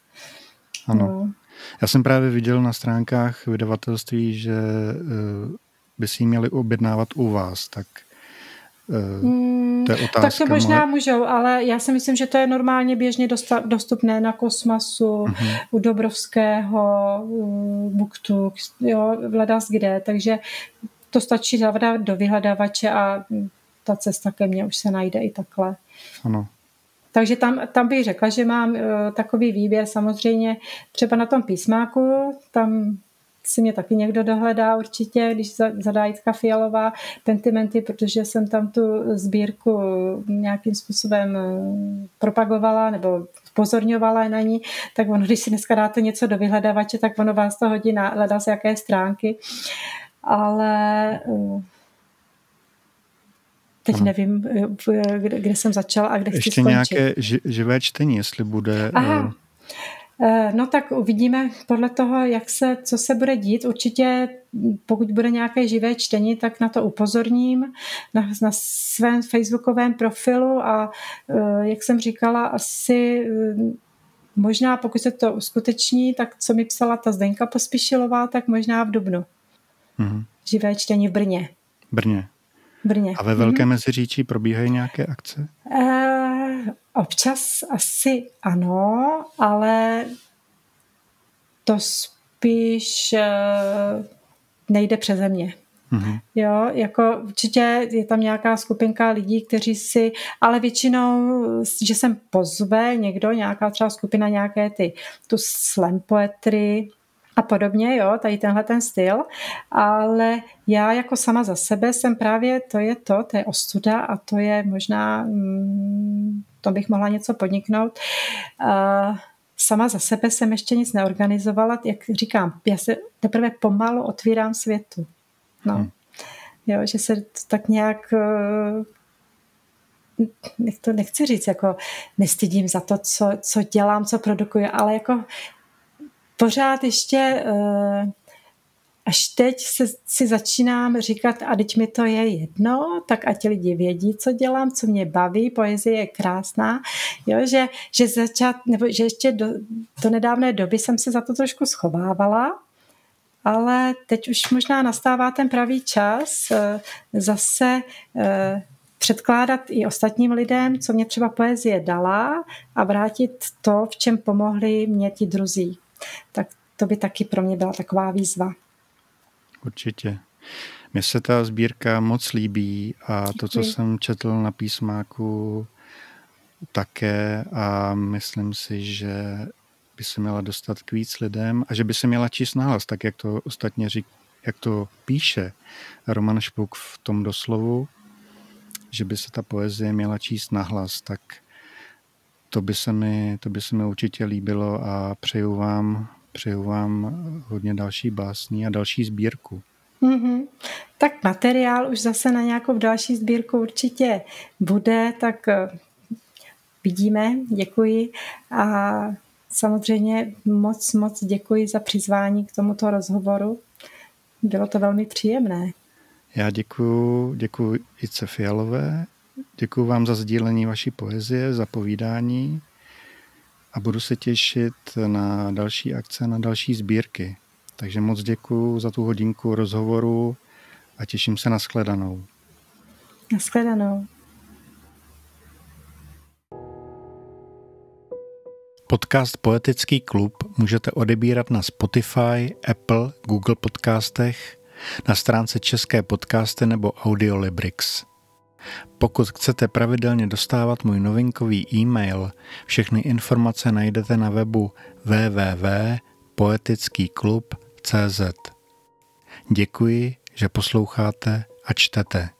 Ano. No. Já jsem právě viděl na stránkách vydavatelství, že eh, by si ji měli objednávat u vás, tak eh, to je otázka. Tak to možná moje... můžou, ale já si myslím, že to je normálně běžně dostupné na Kosmasu, uh-huh. u Dobrovského, u Buktu, jo, v kde, takže to stačí zavrat do vyhledávače a ta cesta ke mně už se najde i takhle. Ano. Takže tam, tam bych řekla, že mám uh, takový výběr samozřejmě třeba na tom písmáku, tam si mě taky někdo dohledá určitě, když zadá Jitka Fialová Pentimenty, protože jsem tam tu sbírku nějakým způsobem eh, propagovala nebo pozorňovala na ní, tak ono, když si dneska dáte něco do vyhledávače, tak ono vás to hodí na hledá z jaké stránky ale eh, teď ano. nevím, eh, kde, kde jsem začala a kde Ještě chci skončit. nějaké živé čtení, jestli bude... Aha. Eh, no tak uvidíme podle toho, jak se, co se bude dít. Určitě pokud bude nějaké živé čtení, tak na to upozorním na, na svém facebookovém profilu a jak jsem říkala, asi možná pokud se to uskuteční, tak co mi psala ta Zdenka Pospíšilová, tak možná v Dubnu mm-hmm. živé čtení v Brně. Brně. Brně. A ve Velké mm-hmm. Meziříčí probíhají nějaké akce? E, občas asi ano, ale to spíš e, nejde přeze mě. Mm-hmm. Jo, jako určitě je tam nějaká skupinka lidí, kteří si, ale většinou, že sem pozve někdo, nějaká třeba skupina, nějaké ty, tu slam poetry, a podobně, jo, tady tenhle ten styl, ale já jako sama za sebe jsem právě, to je to, to je ostuda a to je možná, mm, to bych mohla něco podniknout. Uh, sama za sebe jsem ještě nic neorganizovala, jak říkám, já se teprve pomalu otvírám světu. No. Hmm. Jo, že se tak nějak eh, nech to nechci říct, jako nestydím za to, co, co dělám, co produkuju, ale jako pořád ještě eh, až teď se, si začínám říkat, a teď mi to je jedno, tak ať lidi vědí, co dělám, co mě baví, poezie je krásná, jo, že, že, začat, nebo že ještě do, do nedávné doby jsem se za to trošku schovávala, ale teď už možná nastává ten pravý čas eh, zase eh, předkládat i ostatním lidem, co mě třeba poezie dala a vrátit to, v čem pomohli mě ti druzí. Tak to by taky pro mě byla taková výzva. Určitě. Mně se ta sbírka moc líbí a to, co jsem četl na písmáku, také a myslím si, že by se měla dostat k víc lidem a že by se měla číst nahlas, tak jak to ostatně řík, jak to píše Roman Špuk v tom doslovu, že by se ta poezie měla číst nahlas, tak to by se mi, to by se mi určitě líbilo a přeju vám, přeju vám hodně další básní a další sbírku. Mm-hmm. Tak materiál už zase na nějakou další sbírku určitě bude, tak eh, vidíme, děkuji a samozřejmě moc, moc děkuji za přizvání k tomuto rozhovoru. Bylo to velmi příjemné. Já děkuji, děkuji Ice Fialové, děkuji vám za sdílení vaší poezie, za povídání a budu se těšit na další akce, na další sbírky. Takže moc děkuji za tu hodinku rozhovoru a těším se na shledanou. Na shledanou. Podcast Poetický klub můžete odebírat na Spotify, Apple, Google podcastech, na stránce České podcasty nebo Audiolibrix. Pokud chcete pravidelně dostávat můj novinkový e-mail, všechny informace najdete na webu www.poetickýklub.cz. Děkuji, že posloucháte a čtete.